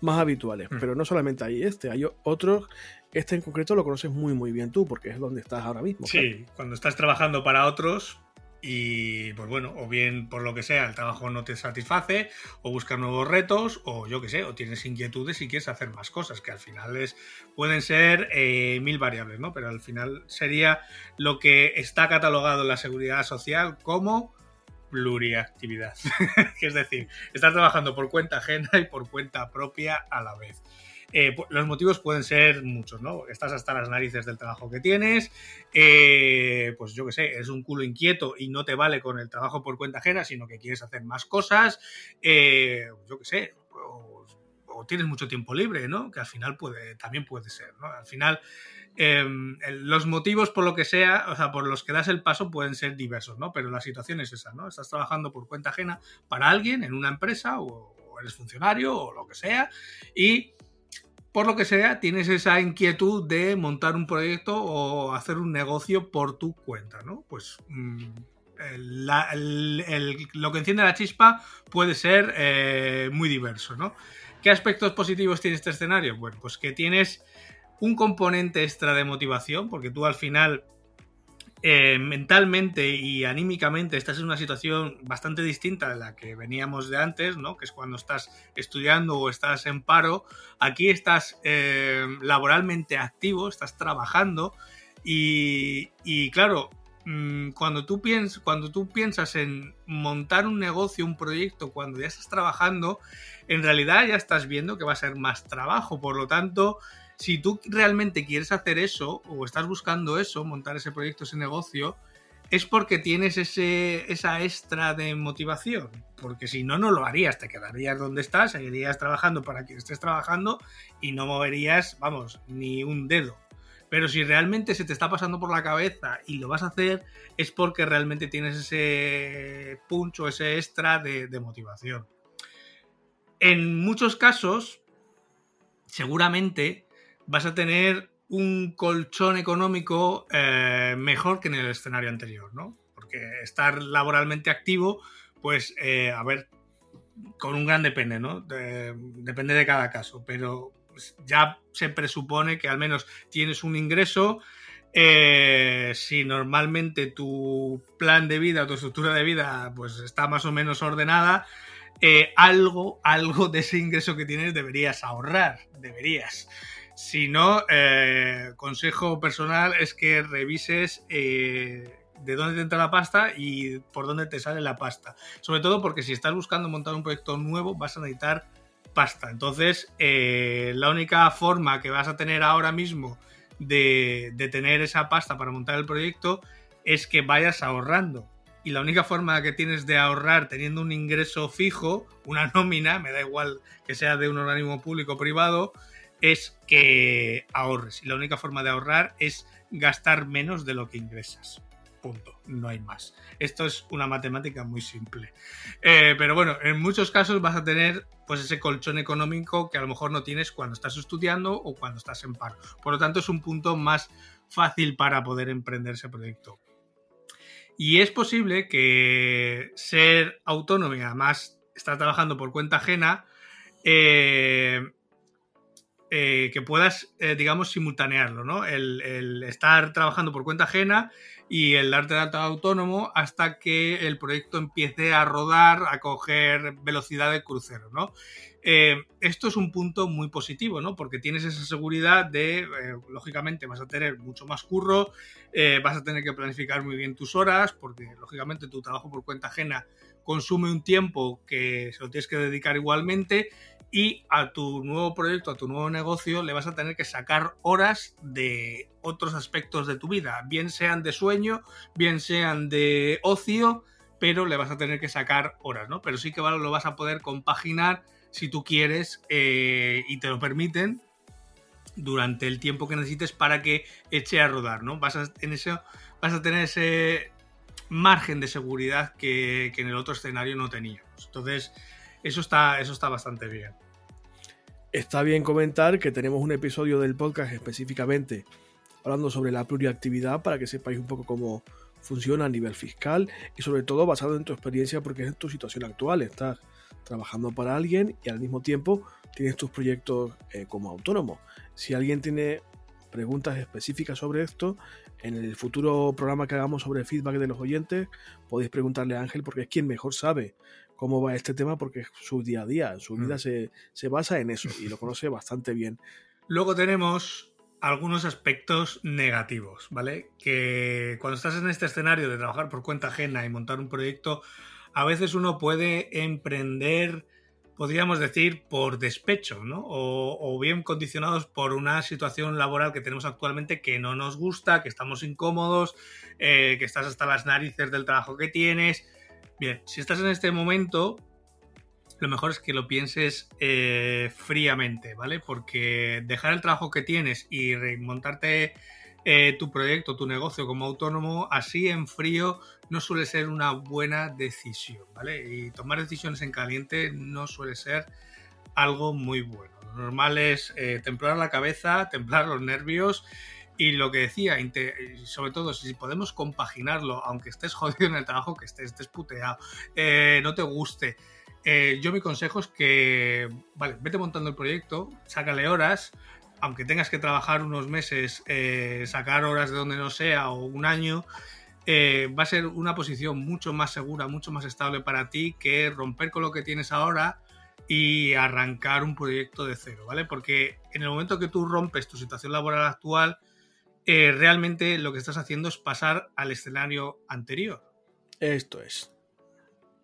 más habituales. Mm. Pero no solamente hay este, hay otros. Este en concreto lo conoces muy muy bien tú, porque es donde estás ahora mismo. Sí, cuando estás trabajando para otros, y pues bueno, o bien por lo que sea el trabajo no te satisface, o buscar nuevos retos, o yo que sé, o tienes inquietudes y quieres hacer más cosas, que al final es, pueden ser eh, mil variables, ¿no? Pero al final sería lo que está catalogado en la seguridad social como pluriactividad. es decir, estás trabajando por cuenta ajena y por cuenta propia a la vez. Eh, los motivos pueden ser muchos, ¿no? Estás hasta las narices del trabajo que tienes, eh, pues yo qué sé, eres un culo inquieto y no te vale con el trabajo por cuenta ajena, sino que quieres hacer más cosas, eh, yo qué sé, o, tienes mucho tiempo libre, ¿no? Que al final puede, también puede ser, ¿no? Al final... Em, los motivos por lo que sea, o sea, por los que das el paso pueden ser diversos, ¿no? Pero la situación es esa, ¿no? Estás trabajando por cuenta ajena para alguien en una empresa o eres funcionario o lo que sea y por lo que sea, tienes esa inquietud de montar un proyecto o hacer un negocio por tu cuenta, ¿no? Pues mm, lo que enciende la chispa puede ser eh, muy diverso, ¿no? ¿Qué aspectos positivos tiene este escenario? Bueno, pues que tienes un componente extra de motivación, porque tú al final eh, mentalmente y anímicamente estás en una situación bastante distinta de la que veníamos de antes, ¿no? Que es cuando estás estudiando o estás en paro. Aquí estás eh, laboralmente activo, estás trabajando y, claro, mm, cuando tú, piensas, cuando tú piensas en montar un negocio, un proyecto, cuando ya estás trabajando, en realidad ya estás viendo que va a ser más trabajo. Por lo tanto, si tú realmente quieres hacer eso o estás buscando eso, montar ese proyecto, ese negocio, es porque tienes ese, esa extra de motivación. Porque si no, no lo harías. Te quedarías donde estás, seguirías trabajando para quien estés trabajando y no moverías, vamos, ni un dedo. Pero si realmente se te está pasando por la cabeza y lo vas a hacer, es porque realmente tienes ese puncho, ese extra de motivación. En muchos casos, seguramente vas a tener un colchón económico eh, mejor que en el escenario anterior, ¿no? Porque estar laboralmente activo, pues, eh, a ver, con un gran depende, ¿no? depende de cada caso, pero pues, ya se presupone que al menos tienes un ingreso. Eh, si normalmente tu plan de vida, tu estructura de vida, pues está más o menos ordenada, algo, algo de ese ingreso que tienes deberías ahorrar, deberías. Si no, eh, consejo personal es que revises eh, de dónde te entra la pasta y por dónde te sale la pasta. Sobre todo porque si estás buscando montar un proyecto nuevo, vas a necesitar pasta. Entonces, eh, la única forma que vas a tener ahora mismo de, de tener esa pasta para montar el proyecto es que vayas ahorrando y la única forma que tienes de ahorrar teniendo un ingreso fijo, una nómina, me da igual que sea de un organismo público o privado, es que ahorres. Y la única forma de ahorrar es gastar menos de lo que ingresas. Punto. No hay más. Esto es una matemática muy simple. Eh, pero bueno, en muchos casos vas a tener pues ese colchón económico que a lo mejor no tienes cuando estás estudiando o cuando estás en paro. Por lo tanto, es un punto más fácil para poder emprender ese proyecto. Y es posible que ser autónomo y además estar trabajando por cuenta ajena eh, eh, que puedas, eh, digamos, simultanearlo, ¿no? El, estar trabajando por cuenta ajena y el darte de alta autónomo hasta que el proyecto empiece a rodar, a coger velocidad de crucero, ¿no? Eh, esto es un punto muy positivo, ¿no? Porque tienes esa seguridad de, lógicamente, vas a tener mucho más curro, vas a tener que planificar muy bien tus horas, porque, lógicamente, tu trabajo por cuenta ajena consume un tiempo que se lo tienes que dedicar igualmente y a tu nuevo proyecto, a tu nuevo negocio, le vas a tener que sacar horas de otros aspectos de tu vida, bien sean de sueño, bien sean de ocio, pero le vas a tener que sacar horas, ¿no? Pero sí que lo vas a poder compaginar si tú quieres eh, y te lo permiten durante el tiempo que necesites para que eche a rodar, ¿no? Vas a, tener ese margen de seguridad que, que en el otro escenario no teníamos. Entonces, eso está, eso está bastante bien. Está bien comentar que tenemos un episodio del podcast específicamente hablando sobre la pluriactividad para que sepáis un poco cómo funciona a nivel fiscal y sobre todo basado en tu experiencia porque es tu situación actual. Estás trabajando para alguien y al mismo tiempo tienes tus proyectos eh, como autónomo. Si alguien tiene preguntas específicas sobre esto, en el futuro programa que hagamos sobre feedback de los oyentes, podéis preguntarle a Ángel porque es quien mejor sabe cómo va este tema porque es su día a día, su vida mm. se, basa en eso y lo conoce bastante bien. Luego tenemos algunos aspectos negativos, ¿vale? Que cuando estás en este escenario de trabajar por cuenta ajena y montar un proyecto, a veces uno puede emprender, podríamos decir, por despecho, ¿no? O, bien condicionados por una situación laboral que tenemos actualmente que no nos gusta, que estamos incómodos, eh, que estás hasta las narices del trabajo que tienes, Bien, si estás en este momento, lo mejor es que lo pienses eh, fríamente, ¿vale? Porque dejar el trabajo que tienes y montarte eh, tu proyecto, tu negocio como autónomo, así en frío, no suele ser una buena decisión, ¿vale? Y tomar decisiones en caliente no suele ser algo muy bueno. Lo normal es eh, templar la cabeza, templar los nervios y lo que decía, sobre todo, si podemos compaginarlo, aunque estés jodido en el trabajo, que estés, estés puteado, eh, no te guste. Eh, yo mi consejo es que, vale, vete montando el proyecto, sácale horas, aunque tengas que trabajar unos meses, eh, sacar horas de donde no sea o un año, va a ser una posición mucho más segura, mucho más estable para ti que romper con lo que tienes ahora y arrancar un proyecto de cero, ¿vale? Porque en el momento que tú rompes tu situación laboral actual, eh, realmente lo que estás haciendo es pasar al escenario anterior. Esto es.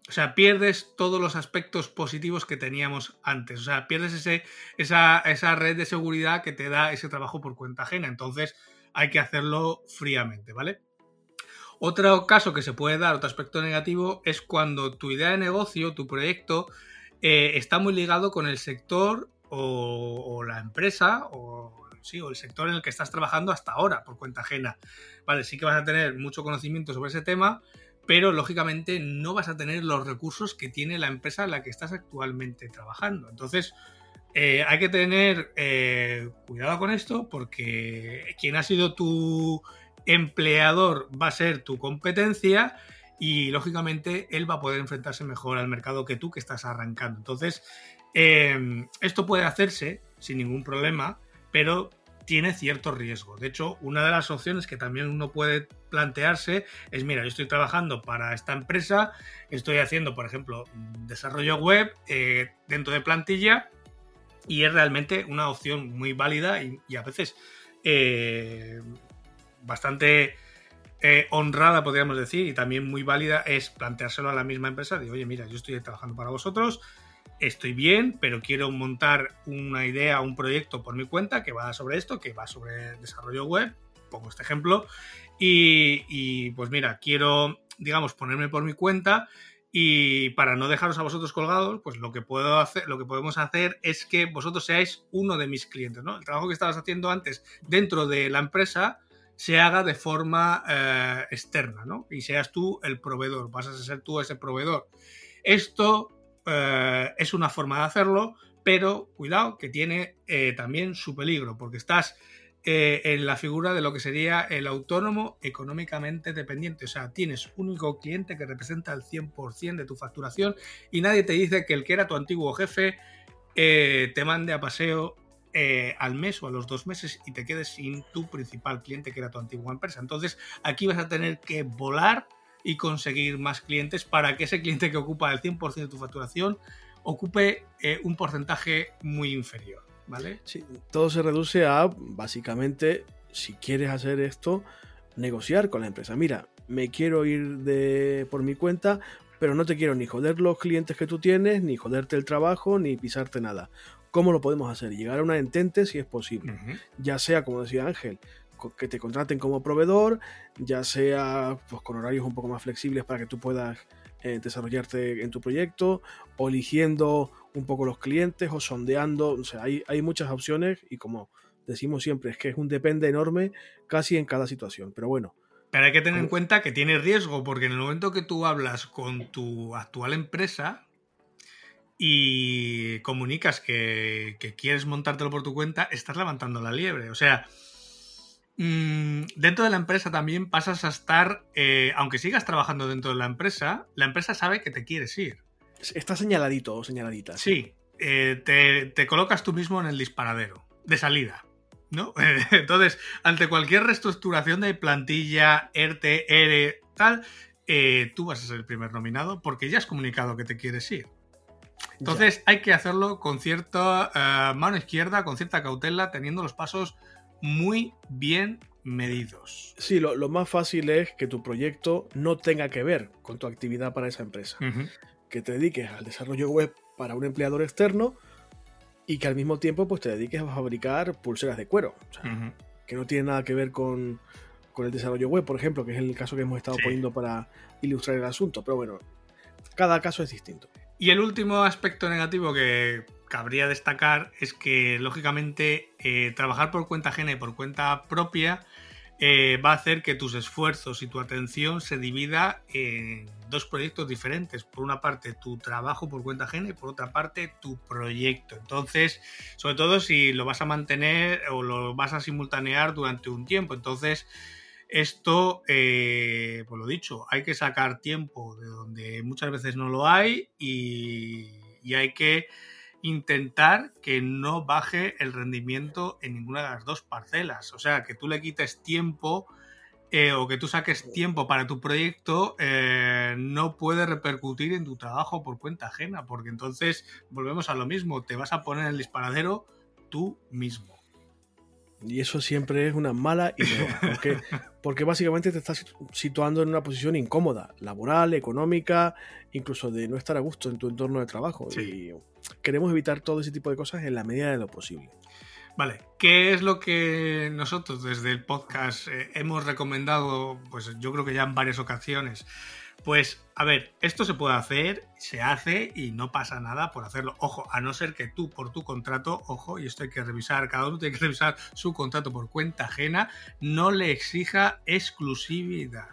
O sea, pierdes todos los aspectos positivos que teníamos antes. O sea, pierdes ese, esa, esa red de seguridad que te da ese trabajo por cuenta ajena. Entonces, hay que hacerlo fríamente, ¿vale? Otro caso que se puede dar, otro aspecto negativo, es cuando tu idea de negocio, tu proyecto, eh, está muy ligado con el sector o, la empresa o, sí, o el sector en el que estás trabajando hasta ahora por cuenta ajena. Vale, sí que vas a tener mucho conocimiento sobre ese tema, pero lógicamente no vas a tener los recursos que tiene la empresa en la que estás actualmente trabajando. Entonces, eh, hay que tener eh, cuidado con esto porque quien ha sido tu empleador va a ser tu competencia y lógicamente él va a poder enfrentarse mejor al mercado que tú que estás arrancando. Entonces, eh, esto puede hacerse sin ningún problema, pero tiene cierto riesgo. De hecho, una de las opciones que también uno puede plantearse es, mira, yo estoy trabajando para esta empresa, estoy haciendo, por ejemplo, desarrollo web dentro de plantilla y es realmente una opción muy válida y, a veces eh, bastante eh, honrada, podríamos decir, y también muy válida es planteárselo a la misma empresa de, oye, mira, yo estoy trabajando para vosotros, estoy bien, pero quiero montar una idea, un proyecto por mi cuenta que va sobre esto, que va sobre desarrollo web, pongo este ejemplo, y, y pues mira, quiero, digamos, ponerme por mi cuenta y para no dejaros a vosotros colgados, pues lo que puedo hacer, lo que podemos hacer es que vosotros seáis uno de mis clientes, ¿no? El trabajo que estabas haciendo antes dentro de la empresa se haga de forma eh, externa, ¿no? Y seas tú el proveedor, vas a ser tú ese proveedor. Esto eh, es una forma de hacerlo, pero cuidado que tiene eh, también su peligro, porque estás eh, en la figura de lo que sería el autónomo económicamente dependiente. O sea, tienes un único cliente que representa el 100% de tu facturación y nadie te dice que el que era tu antiguo jefe te mande a paseo al mes o a los dos meses y te quedes sin tu principal cliente que era tu antigua empresa. Entonces, aquí vas a tener que volar y conseguir más clientes para que ese cliente que ocupa el 100% de tu facturación ocupe un porcentaje muy inferior. ¿vale? Sí, todo se reduce a, básicamente, si quieres hacer esto, negociar con la empresa. Mira, me quiero ir de por mi cuenta, pero no te quiero ni joder los clientes que tú tienes, ni joderte el trabajo, ni pisarte nada. ¿Cómo lo podemos hacer? Llegar a una entente si es posible. Ya sea, como decía Ángel, que te contraten como proveedor, ya sea pues, con horarios un poco más flexibles para que tú puedas eh, desarrollarte en tu proyecto, o eligiendo un poco los clientes, o sondeando. O sea, hay, hay muchas opciones y como decimos siempre, es que es un depende enorme casi en cada situación. Pero bueno. Pero hay que tener en cuenta que tiene riesgo, porque en el momento que tú hablas con tu actual empresa, y comunicas que, que, quieres montártelo por tu cuenta, estás levantando la liebre. O sea, Mm, dentro de la empresa también pasas a estar, eh, aunque sigas trabajando dentro de la empresa, la empresa sabe que te quieres ir. Está señaladito o señaladita. Sí, eh, te, colocas tú mismo en el disparadero de salida. ¿no? Entonces, ante cualquier reestructuración de plantilla, ERTE, ERE, tal, eh, tú vas a ser el primer nominado porque ya has comunicado que te quieres ir. Entonces, hay que hacerlo con cierta mano izquierda, con cierta cautela, teniendo los pasos muy bien medidos. Sí, lo, más fácil es que tu proyecto no tenga que ver con tu actividad para esa empresa. Que te dediques al desarrollo web para un empleador externo y que al mismo tiempo pues, te dediques a fabricar pulseras de cuero. Que no tiene nada que ver con, el desarrollo web, por ejemplo, que es el caso que hemos estado poniendo para ilustrar el asunto. Pero bueno, cada caso es distinto. Y el último aspecto negativo que cabría destacar es que, lógicamente, eh, trabajar por cuenta ajena y por cuenta propia eh, va a hacer que tus esfuerzos y tu atención se divida en dos proyectos diferentes. Por una parte, tu trabajo por cuenta ajena y por otra parte, tu proyecto. Entonces, sobre todo si lo vas a mantener o lo vas a simultanear durante un tiempo. Entonces, esto, eh, pues lo dicho, hay que sacar tiempo de donde muchas veces no lo hay y hay que intentar que no baje el rendimiento en ninguna de las dos parcelas. O sea, que tú le quites tiempo eh, o que tú saques tiempo para tu proyecto eh, no puede repercutir en tu trabajo por cuenta ajena, porque entonces volvemos a lo mismo, te vas a poner el disparadero tú mismo. Y eso siempre es una mala idea, porque, porque básicamente te estás situando en una posición incómoda, laboral, económica, incluso de no estar a gusto en tu entorno de trabajo. Y queremos evitar todo ese tipo de cosas en la medida de lo posible. Vale, ¿qué es lo que nosotros desde el podcast eh, hemos recomendado? Pues yo creo que ya en varias ocasiones. Pues, a ver, esto se puede hacer, se hace y no pasa nada por hacerlo. Ojo, a no ser que tú por tu contrato, ojo, y esto hay que revisar, cada uno tiene que revisar su contrato por cuenta ajena, no le exija exclusividad.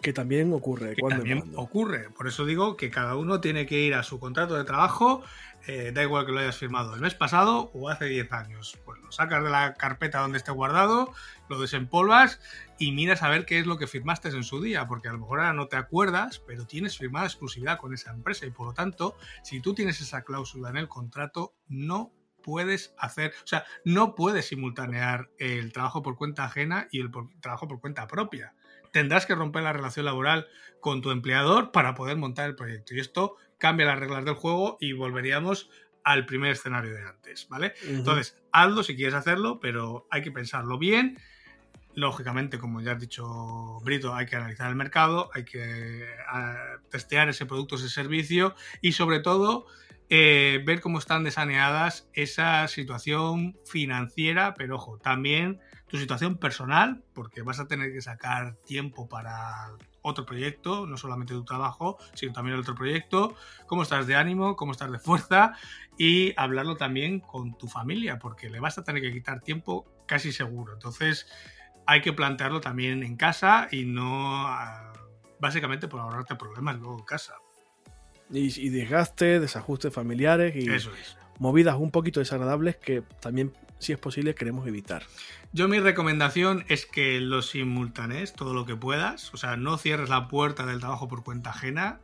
Que también ocurre. Que cuando también ocurre. Por eso digo que cada uno tiene que ir a su contrato de trabajo, eh, da igual que lo hayas firmado el mes pasado o hace 10 años. Sacas de la carpeta donde esté guardado, lo desempolvas y miras a ver qué es lo que firmaste en su día, porque a lo mejor ahora no te acuerdas, pero tienes firmada exclusividad con esa empresa y por lo tanto, si tú tienes esa cláusula en el contrato, no puedes hacer, o sea, no puedes simultanear el trabajo por cuenta ajena y el trabajo por cuenta propia tendrás que romper la relación laboral con tu empleador para poder montar el proyecto. Y esto cambia las reglas del juego y volveríamos al primer escenario de antes, ¿vale? Entonces, hazlo si quieres hacerlo, pero hay que pensarlo bien. Lógicamente, como ya has dicho Brito, hay que analizar el mercado, hay que testear ese producto, ese servicio y sobre todo eh, ver cómo están desaneadas esa situación financiera, pero ojo, también tu situación personal, porque vas a tener que sacar tiempo para otro proyecto, no solamente tu trabajo, sino también el otro proyecto, cómo estás de ánimo, cómo estás de fuerza y hablarlo también con tu familia, porque le vas a tener que quitar tiempo casi seguro. Entonces hay que plantearlo también en casa y no ah, básicamente por ahorrarte problemas luego en casa. Y, desgaste, desajustes familiares y movidas un poquito desagradables que también, si es posible, queremos evitar. Yo mi recomendación es que lo simultanees todo lo que puedas, o sea, no cierres la puerta del trabajo por cuenta ajena,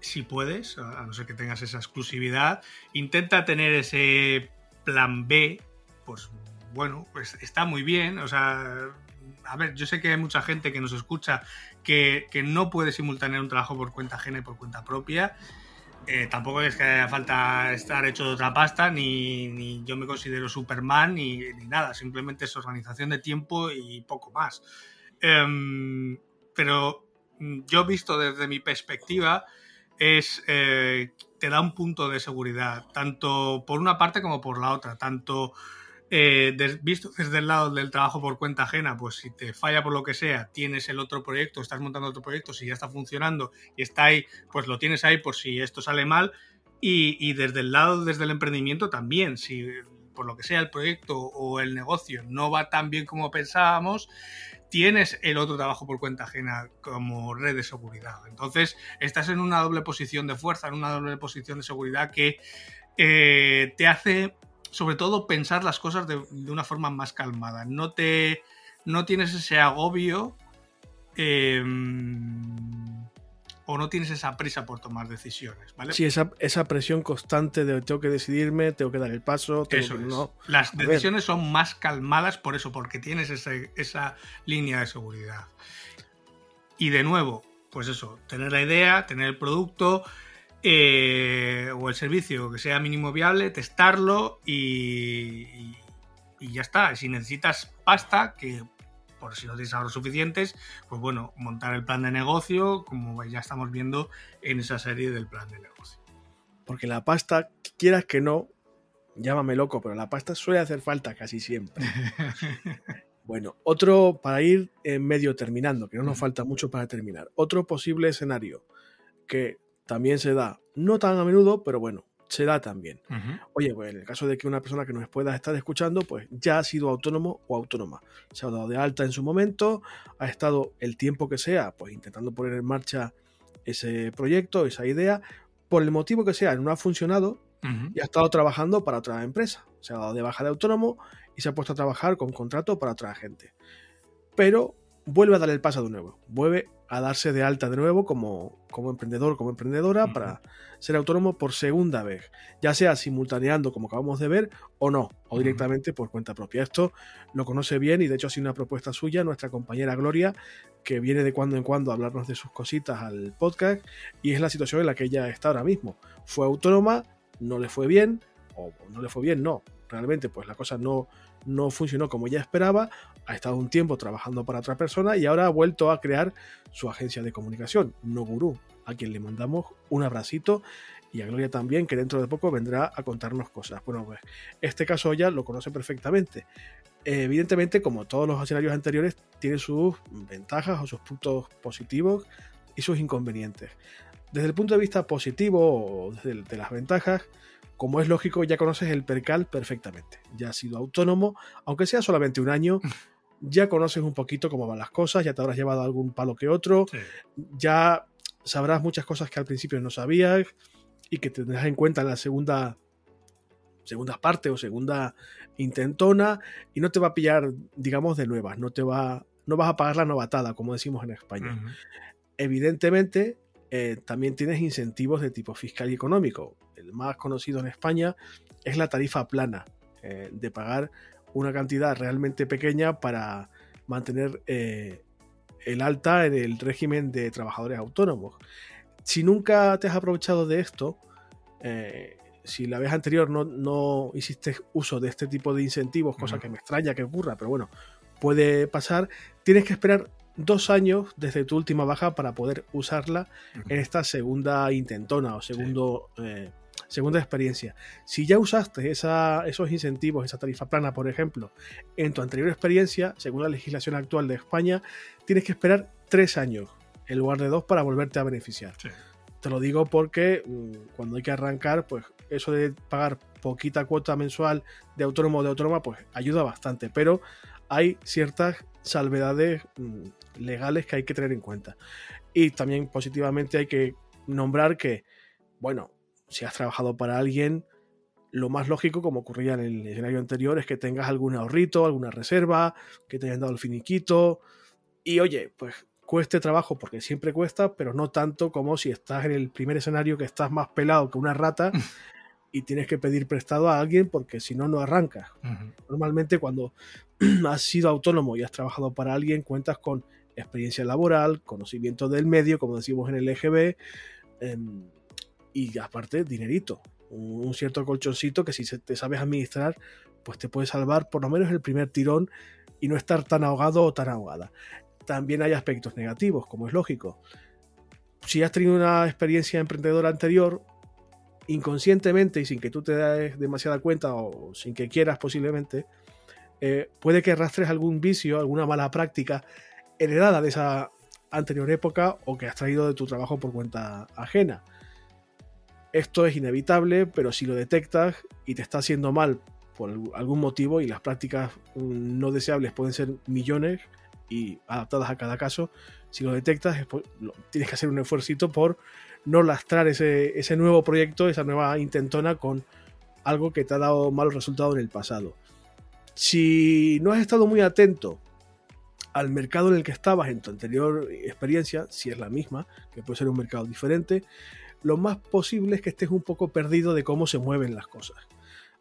si puedes, a no ser que tengas esa exclusividad, intenta tener ese plan B, pues bueno, pues está muy bien, o sea, a ver, yo sé que hay mucha gente que nos escucha que, no puede simultanear un trabajo por cuenta ajena y por cuenta propia. Eh, tampoco es que haya falta estar hecho de otra pasta, ni, yo me considero Superman, ni, nada. Simplemente es organización de tiempo y poco más. Em, pero yo visto desde mi perspectiva, es eh, te da un punto de seguridad, tanto por una parte como por la otra, tanto eh, visto desde el lado del trabajo por cuenta ajena, pues si te falla por lo que sea, tienes el otro proyecto, estás montando otro proyecto, si ya está funcionando y está ahí, pues lo tienes ahí por si esto sale mal. Y, desde el lado, desde el emprendimiento también, si por lo que sea el proyecto o el negocio no va tan bien como pensábamos, tienes el otro trabajo por cuenta ajena como red de seguridad. Entonces, estás en una doble posición de fuerza, en una doble posición de seguridad que eh, te hace sobre todo pensar las cosas de, una forma más calmada. No te. No tienes ese agobio. Em, o no tienes esa prisa por tomar decisiones, ¿vale? Sí, esa, esa presión constante de tengo que decidirme, tengo que dar el paso, eso no. Las decisiones son más calmadas por eso, porque tienes esa línea de seguridad. Y de nuevo, pues eso, tener la idea, tener el producto, eh, o el servicio que sea mínimo viable, testarlo y, y, ya está. Si necesitas pasta, que por si no tienes ahorros suficientes, pues bueno, montar el plan de negocio, como ya estamos viendo en esa serie del plan de negocio. Porque la pasta, quieras que no, llámame loco, pero la pasta suele hacer falta casi siempre. bueno, otro para ir en medio terminando, que no nos falta mucho para terminar. Otro posible escenario que también se da, no tan a menudo, pero bueno, se da también. Oye, pues en el caso de que una persona que nos pueda estar escuchando, pues ya ha sido autónomo o autónoma. Se ha dado de alta en su momento, ha estado el tiempo que sea, pues intentando poner en marcha ese proyecto, esa idea, por el motivo que sea, no ha funcionado y ha estado trabajando para otra empresa. Se ha dado de baja de autónomo y se ha puesto a trabajar con contrato para otra gente. Pero vuelve a dar el paso de nuevo, vuelve a darse de alta de nuevo como, como emprendedor, como emprendedora, para ser autónomo por segunda vez, ya sea simultaneando, como acabamos de ver, o no, o directamente por cuenta propia. Esto lo conoce bien y de hecho ha sido una propuesta suya, nuestra compañera Gloria, que viene de cuando en cuando a hablarnos de sus cositas al podcast, y es la situación en la que ella está ahora mismo. Fue autónoma, no le fue bien, o no le fue bien, no, realmente pues la cosa no, no funcionó como ella esperaba, ha estado un tiempo trabajando para otra persona y ahora ha vuelto a crear su agencia de comunicación, No Guru. a quien le mandamos un abracito y a Gloria también, que dentro de poco vendrá a contarnos cosas. Bueno, pues este caso ya lo conoce perfectamente. evidentemente, como todos los escenarios anteriores, tiene sus ventajas o sus puntos positivos y sus inconvenientes. Desde el punto de vista positivo o desde de las ventajas, como es lógico, ya conoces el percal perfectamente. Ya has sido autónomo, aunque sea solamente un año, ya conoces un poquito cómo van las cosas, ya te habrás llevado algún palo que otro, ya sabrás muchas cosas que al principio no sabías y que tendrás en cuenta en la segunda segunda parte o segunda intentona y no te va a pillar, digamos, de nuevas, no te va no vas a pagar la novatada, como decimos en España. Evidentemente, eh, también tienes incentivos de tipo fiscal y económico. El más conocido en España es la tarifa plana, eh, de pagar una cantidad realmente pequeña para mantener eh, el alta en el régimen de trabajadores autónomos. Si nunca te has aprovechado de esto, si la vez anterior no, no, hiciste uso de este tipo de incentivos, cosa que me extraña que ocurra, pero bueno, puede pasar, tienes que esperar dos años desde tu última baja para poder usarla en esta segunda intentona o segundo, eh, segunda experiencia. Si ya usaste esos incentivos, esa tarifa plana, por ejemplo, en tu anterior experiencia, según la legislación actual de España, tienes que esperar tres años en lugar de dos para volverte a beneficiar. Te lo digo porque mm, cuando hay que arrancar, pues eso de pagar poquita cuota mensual de autónomo o de autónoma, pues ayuda bastante. Pero hay ciertas salvedades mm, legales que hay que tener en cuenta. Y también positivamente hay que nombrar que, bueno, si has trabajado para alguien, lo más lógico, como ocurría en el escenario anterior, es que tengas algún ahorrito, alguna reserva, que te hayan dado el finiquito. Y oye, pues cueste trabajo porque siempre cuesta, pero no tanto como si estás en el primer escenario que estás más pelado que una rata y tienes que pedir prestado a alguien porque si no, no arrancas. Normalmente cuando has sido autónomo y has trabajado para alguien, cuentas con experiencia laboral, conocimiento del medio, como decimos en el EGB, em, y aparte dinerito, un, cierto colchoncito que si te sabes administrar, pues te puede salvar por lo menos el primer tirón y no estar tan ahogado o tan ahogada. También hay aspectos negativos, como es lógico. Si has tenido una experiencia emprendedora anterior, inconscientemente y sin que tú te des demasiada cuenta o sin que quieras posiblemente, eh, puede que arrastres algún vicio, alguna mala práctica heredada de esa anterior época o que has traído de tu trabajo por cuenta ajena. Esto es inevitable, pero si lo detectas y te está haciendo mal por algún motivo, y las prácticas mm, no deseables pueden ser millones y adaptadas a cada caso, si lo detectas tienes que hacer un esfuerzo por no lastrar ese, nuevo proyecto, esa nueva intentona con algo que te ha dado mal resultado en el pasado. Si no has estado muy atento al mercado en el que estabas en tu anterior experiencia, si es la misma, que puede ser un mercado diferente, lo más posible es que estés un poco perdido de cómo se mueven las cosas,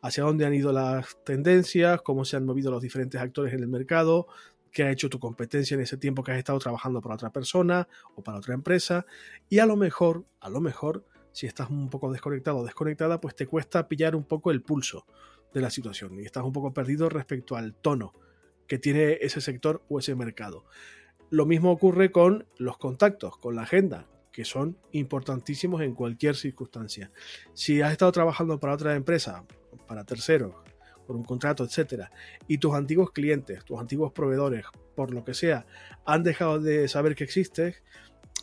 hacia dónde han ido las tendencias, cómo se han movido los diferentes actores en el mercado, qué ha hecho tu competencia en ese tiempo que has estado trabajando para otra persona o para otra empresa, y a lo mejor, a lo mejor, si estás un poco desconectado o desconectada, pues te cuesta pillar un poco el pulso de la situación y estás un poco perdido respecto al tono que tiene ese sector o ese mercado. Lo mismo ocurre con los contactos, con la agenda, que son importantísimos en cualquier circunstancia. Si has estado trabajando para otra empresa, para terceros, por un contrato, etcétera, y tus antiguos clientes, tus antiguos proveedores, por lo que sea, han dejado de saber que existes,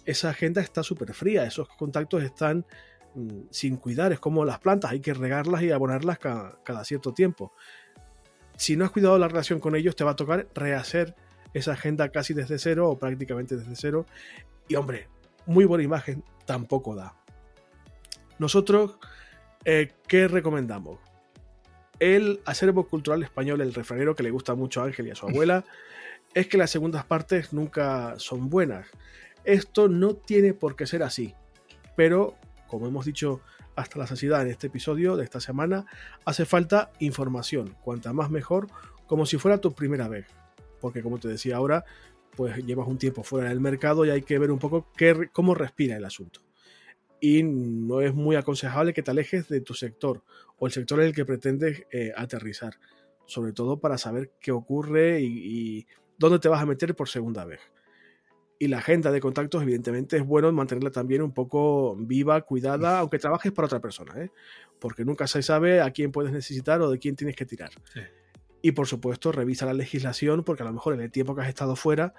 esa agenda está súper fría, esos contactos están mm, sin cuidar, es como las plantas, hay que regarlas y abonarlas cada cierto tiempo si no has cuidado la relación con ellos, te va a tocar rehacer esa agenda casi desde cero o prácticamente desde cero. Y hombre, muy buena imagen tampoco da. Nosotros, eh, ¿qué recomendamos? El acervo cultural español, el refranero que le gusta mucho a Ángel y a su abuela, es que las segundas partes nunca son buenas. Esto no tiene por qué ser así, pero como hemos dicho hasta la saciedad en este episodio de esta semana, hace falta información, cuanta más mejor, como si fuera tu primera vez. Porque como te decía ahora, pues llevas un tiempo fuera del mercado y hay que ver un poco qué, cómo respira el asunto. Y no es muy aconsejable que te alejes de tu sector o el sector en el que pretendes eh, aterrizar, sobre todo para saber qué ocurre y, y dónde te vas a meter por segunda vez. Y la agenda de contactos, evidentemente, es bueno mantenerla también un poco viva, cuidada, aunque trabajes para otra persona, ¿eh? porque nunca se sabe a quién puedes necesitar o de quién tienes que tirar. Y por supuesto, revisa la legislación, porque a lo mejor en el tiempo que has estado fuera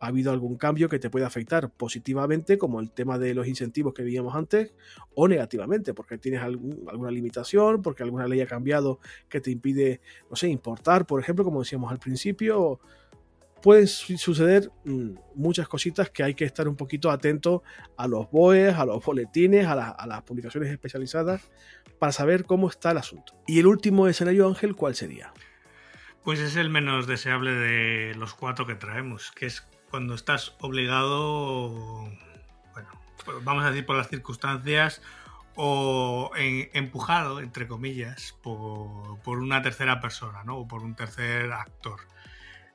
ha habido algún cambio que te puede afectar positivamente, como el tema de los incentivos que veíamos antes, o negativamente, porque tienes alguna limitación, porque alguna ley ha cambiado que te impide, no sé, importar, por ejemplo, como decíamos al principio. Pueden suceder mm, muchas cositas que hay que estar un poquito atento a los BOEs, a los boletines, a, a las publicaciones especializadas para saber cómo está el asunto. Y el último escenario, Ángel, ¿cuál sería? Pues es el menos deseable de los cuatro que traemos, que es cuando estás obligado, bueno, pues vamos a decir por las circunstancias, o empujado, entre comillas, por, una tercera persona, ¿no? O por un tercer actor.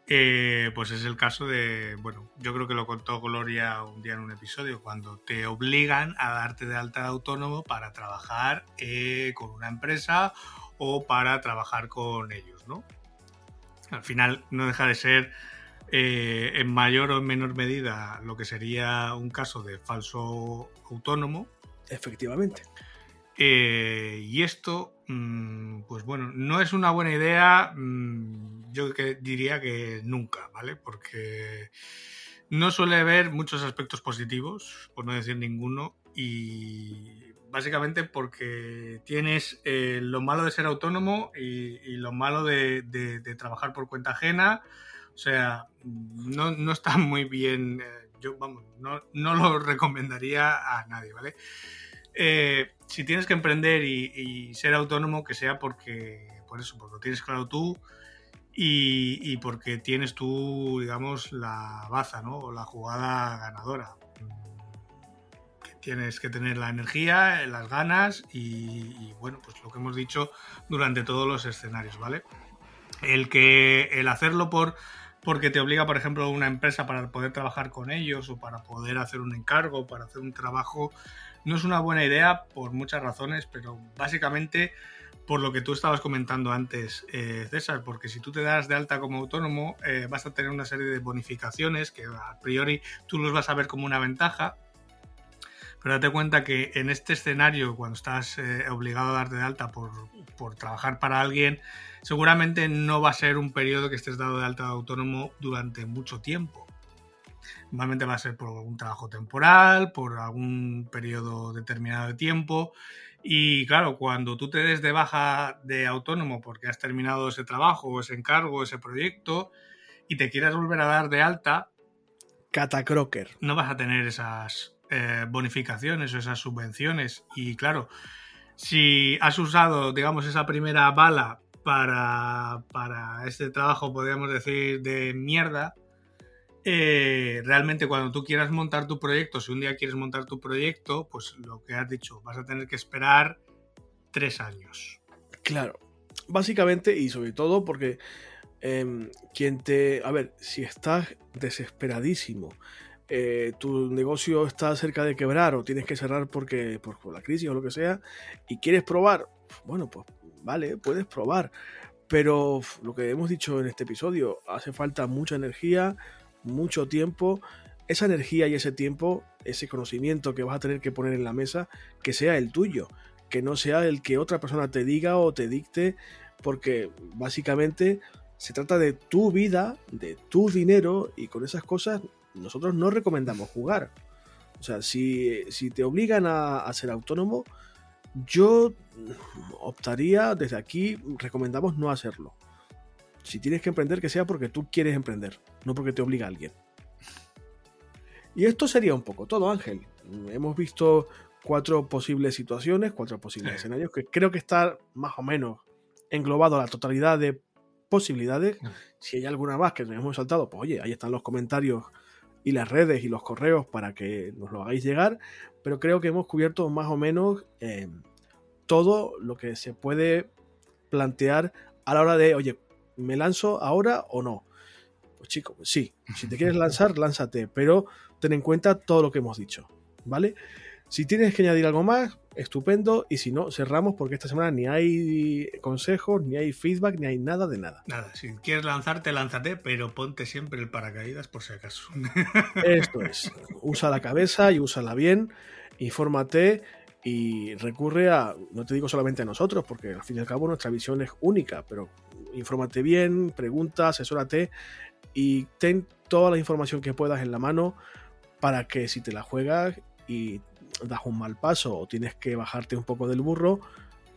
Eh, pues es el caso de, bueno, yo creo que lo contó Gloria un día en un episodio, cuando te obligan a darte de alta de autónomo para trabajar eh, con una empresa o para trabajar con ellos, ¿no? Al final no deja de ser eh, en mayor o menor medida lo que sería un caso de falso autónomo. Efectivamente. Eh, y esto, mm, pues bueno, no es una buena idea, mm, yo diría que nunca, ¿vale? Porque no suele haber muchos aspectos positivos, por no decir ninguno, y básicamente porque tienes eh, lo malo de ser autónomo y, lo malo de, trabajar por cuenta ajena o sea, no, no está muy bien. Eh, yo, vamos, no, no, lo recomendaría a nadie, ¿vale? Eh, si tienes que emprender y, ser autónomo, que sea porque, por eso, porque lo tienes claro tú y, porque tienes tú, digamos, la baza, ¿no? O la jugada ganadora. Tienes que tener la energía, las ganas y, y, bueno, pues lo que hemos dicho durante todos los escenarios, ¿vale? El que el hacerlo por porque te obliga, por ejemplo, una empresa para poder trabajar con ellos o para poder hacer un encargo, para hacer un trabajo, no es una buena idea por muchas razones, pero básicamente por lo que tú estabas comentando antes, eh, César, porque si tú te das de alta como autónomo, eh, vas a tener una serie de bonificaciones que a priori tú los vas a ver como una ventaja, pero date cuenta que en este escenario, cuando estás eh, obligado a darte de alta por, por trabajar para alguien, seguramente no va a ser un periodo que estés dado de alta de autónomo durante mucho tiempo. Normalmente va a ser por un trabajo temporal, por algún periodo determinado de tiempo. Y claro, cuando tú te des de baja de autónomo porque has terminado ese trabajo, ese encargo, ese proyecto, y te quieras volver a dar de alta, Catacroker. No vas a tener esas eh, bonificaciones o esas subvenciones. Y claro, si has usado, digamos, esa primera bala para, para este trabajo, podríamos decir, de mierda, eh, realmente cuando tú quieras montar tu proyecto, si un día quieres montar tu proyecto, pues lo que has dicho, vas a tener que esperar tres años. Claro, básicamente y sobre todo porque em, quien te... A ver, si estás desesperadísimo, eh, tu negocio está cerca de quebrar o tienes que cerrar porque por la crisis o lo que sea, y quieres probar, bueno, pues vale, puedes probar. Pero lo que hemos dicho en este episodio, hace falta mucha energía, mucho tiempo. Esa energía y ese tiempo, ese conocimiento que vas a tener que poner en la mesa, que sea el tuyo, que no sea el que otra persona te diga o te dicte, porque básicamente se trata de tu vida, de tu dinero, y con esas cosas nosotros no recomendamos jugar. O sea, si, te obligan a ser autónomo, yo optaría desde aquí, recomendamos no hacerlo. Si tienes que emprender, que sea porque tú quieres emprender, no porque te obliga alguien. Y esto sería un poco todo, Ángel. Hemos visto cuatro posibles situaciones, cuatro posibles escenarios, que creo que está más o menos englobado la totalidad de posibilidades. Si hay alguna más que nos hemos saltado, pues oye, ahí están los comentarios y las redes y los correos para que nos lo hagáis llegar, pero creo que hemos cubierto más o menos eh, todo lo que se puede plantear a la hora de, oye, ¿me lanzo ahora o no? Pues chico, sí, si te quieres lanzar, lánzate, pero ten en cuenta todo lo que hemos dicho, ¿vale? Si tienes que añadir algo más, estupendo. Y si no, cerramos porque esta semana ni hay consejos, ni hay feedback, ni hay nada de nada. Nada, si quieres lanzarte, lánzate, pero ponte siempre el paracaídas por si acaso. Esto es. Usa la cabeza y úsala bien. Infórmate y recurre a, no te digo solamente a nosotros, porque al fin y al cabo nuestra visión es única, pero infórmate bien, pregunta, asesórate y ten toda la información que puedas en la mano para que si te la juegas y das un mal paso o tienes que bajarte un poco del burro,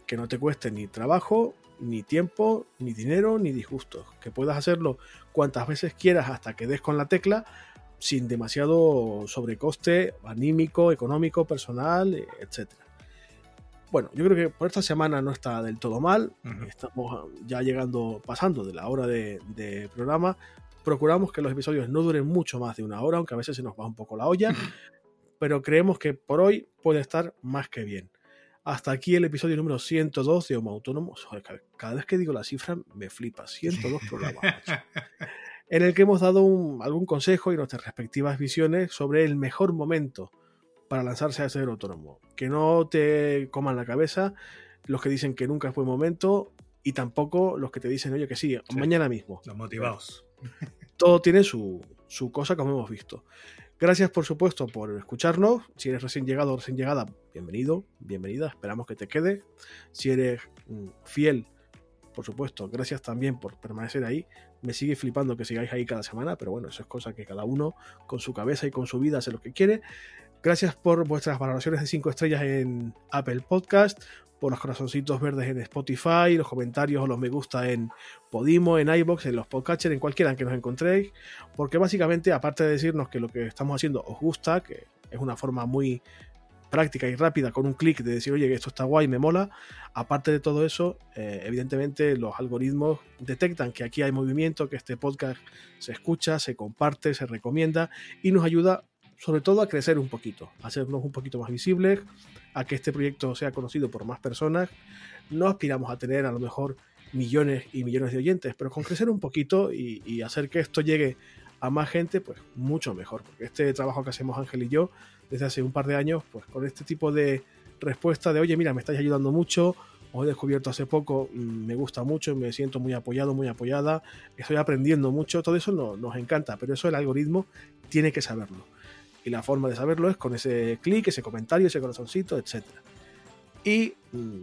que no te cueste ni trabajo, ni tiempo, ni dinero, ni disgustos. Que puedas hacerlo cuantas veces quieras hasta que des con la tecla sin demasiado sobrecoste anímico, económico, personal, etc. Bueno, yo creo que por esta semana no está del todo mal. Estamos ya llegando, pasando de la hora de, de, programa. Procuramos que los episodios no duren mucho más de una hora, aunque a veces se nos va un poco la olla pero creemos que por hoy puede estar más que bien. Hasta aquí el episodio número 102 de Homo Autónomo. Cada vez que digo la cifra me flipa. 102 programas. en el que hemos dado algún consejo y nuestras respectivas visiones sobre el mejor momento para lanzarse a ser autónomo. Que no te coman la cabeza los que dicen que nunca es buen momento y tampoco los que te dicen, oye, que sí, mañana mismo. Los motivados. Todo tiene su, su cosa, como hemos visto. Gracias, por supuesto, por escucharnos. Si eres recién llegado o recién llegada, bienvenido, bienvenida. Esperamos que te quede. Si eres mm, fiel, por supuesto, gracias también por permanecer ahí. Me sigue flipando que sigáis ahí cada semana, pero bueno, eso es cosa que cada uno con su cabeza y con su vida hace lo que quiere. Gracias por vuestras valoraciones de 5 estrellas en Apple Podcast por los corazoncitos verdes en Spotify, los comentarios o los me gusta en Podimo, en iBox, en los podcatchers, en cualquiera que nos encontréis, porque básicamente, aparte de decirnos que lo que estamos haciendo os gusta, que es una forma muy práctica y rápida con un clic de decir, oye, esto está guay, me mola. Aparte de todo eso, eh, evidentemente los algoritmos detectan que aquí hay movimiento, que este podcast se escucha, se comparte, se recomienda y nos ayuda sobre todo a crecer un poquito, hacernos un poquito más visibles, a que este proyecto sea conocido por más personas. No aspiramos a tener a lo mejor millones y millones de oyentes, pero con crecer un poquito y, hacer que esto llegue a más gente, pues mucho mejor. Porque este trabajo que hacemos Ángel y yo desde hace un par de años, pues con este tipo de respuesta de, oye, mira, me estáis ayudando mucho, os he descubierto hace poco, mm, me gusta mucho, me siento muy apoyado, muy apoyada, estoy aprendiendo mucho, todo eso nos encanta, pero eso el algoritmo tiene que saberlo. Y la forma de saberlo es con ese clic, ese comentario, ese corazoncito, etc. Y mm,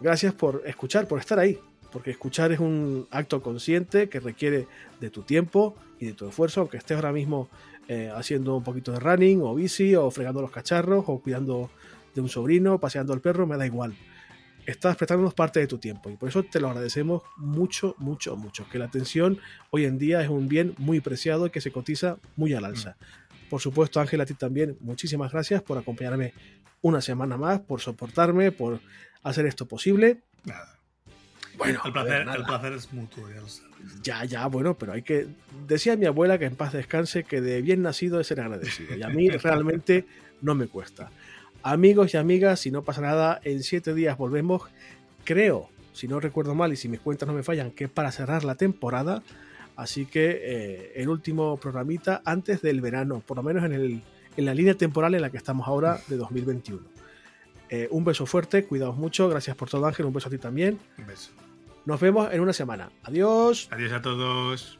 gracias por escuchar, por estar ahí. Porque escuchar es un acto consciente que requiere de tu tiempo y de tu esfuerzo, aunque estés ahora mismo eh, haciendo un poquito de running o bici o fregando los cacharros o cuidando de un sobrino, paseando al perro, me da igual. Estás prestándonos parte de tu tiempo y por eso te lo agradecemos mucho, mucho, mucho. Que la atención hoy en día es un bien muy preciado y que se cotiza muy al alza. Mm. Por supuesto, Ángel, a ti también, muchísimas gracias por acompañarme una semana más, por soportarme, por hacer esto posible. Nada. Bueno, el placer, el placer es mutuo, ya Ya, bueno, pero hay que. Decía mi abuela que en paz descanse que de bien nacido es ser agradecido. Y a mí realmente no me cuesta. Amigos y amigas, si no pasa nada, en siete días volvemos. Creo, si no recuerdo mal y si mis cuentas no me fallan, que para cerrar la temporada. Así que eh, el último programita antes del verano, por lo menos en, el, en la línea temporal en la que estamos ahora de 2021. Eh, un beso fuerte, cuidaos mucho, gracias por todo Ángel, un beso a ti también. Un beso. Nos vemos en una semana. Adiós. Adiós a todos.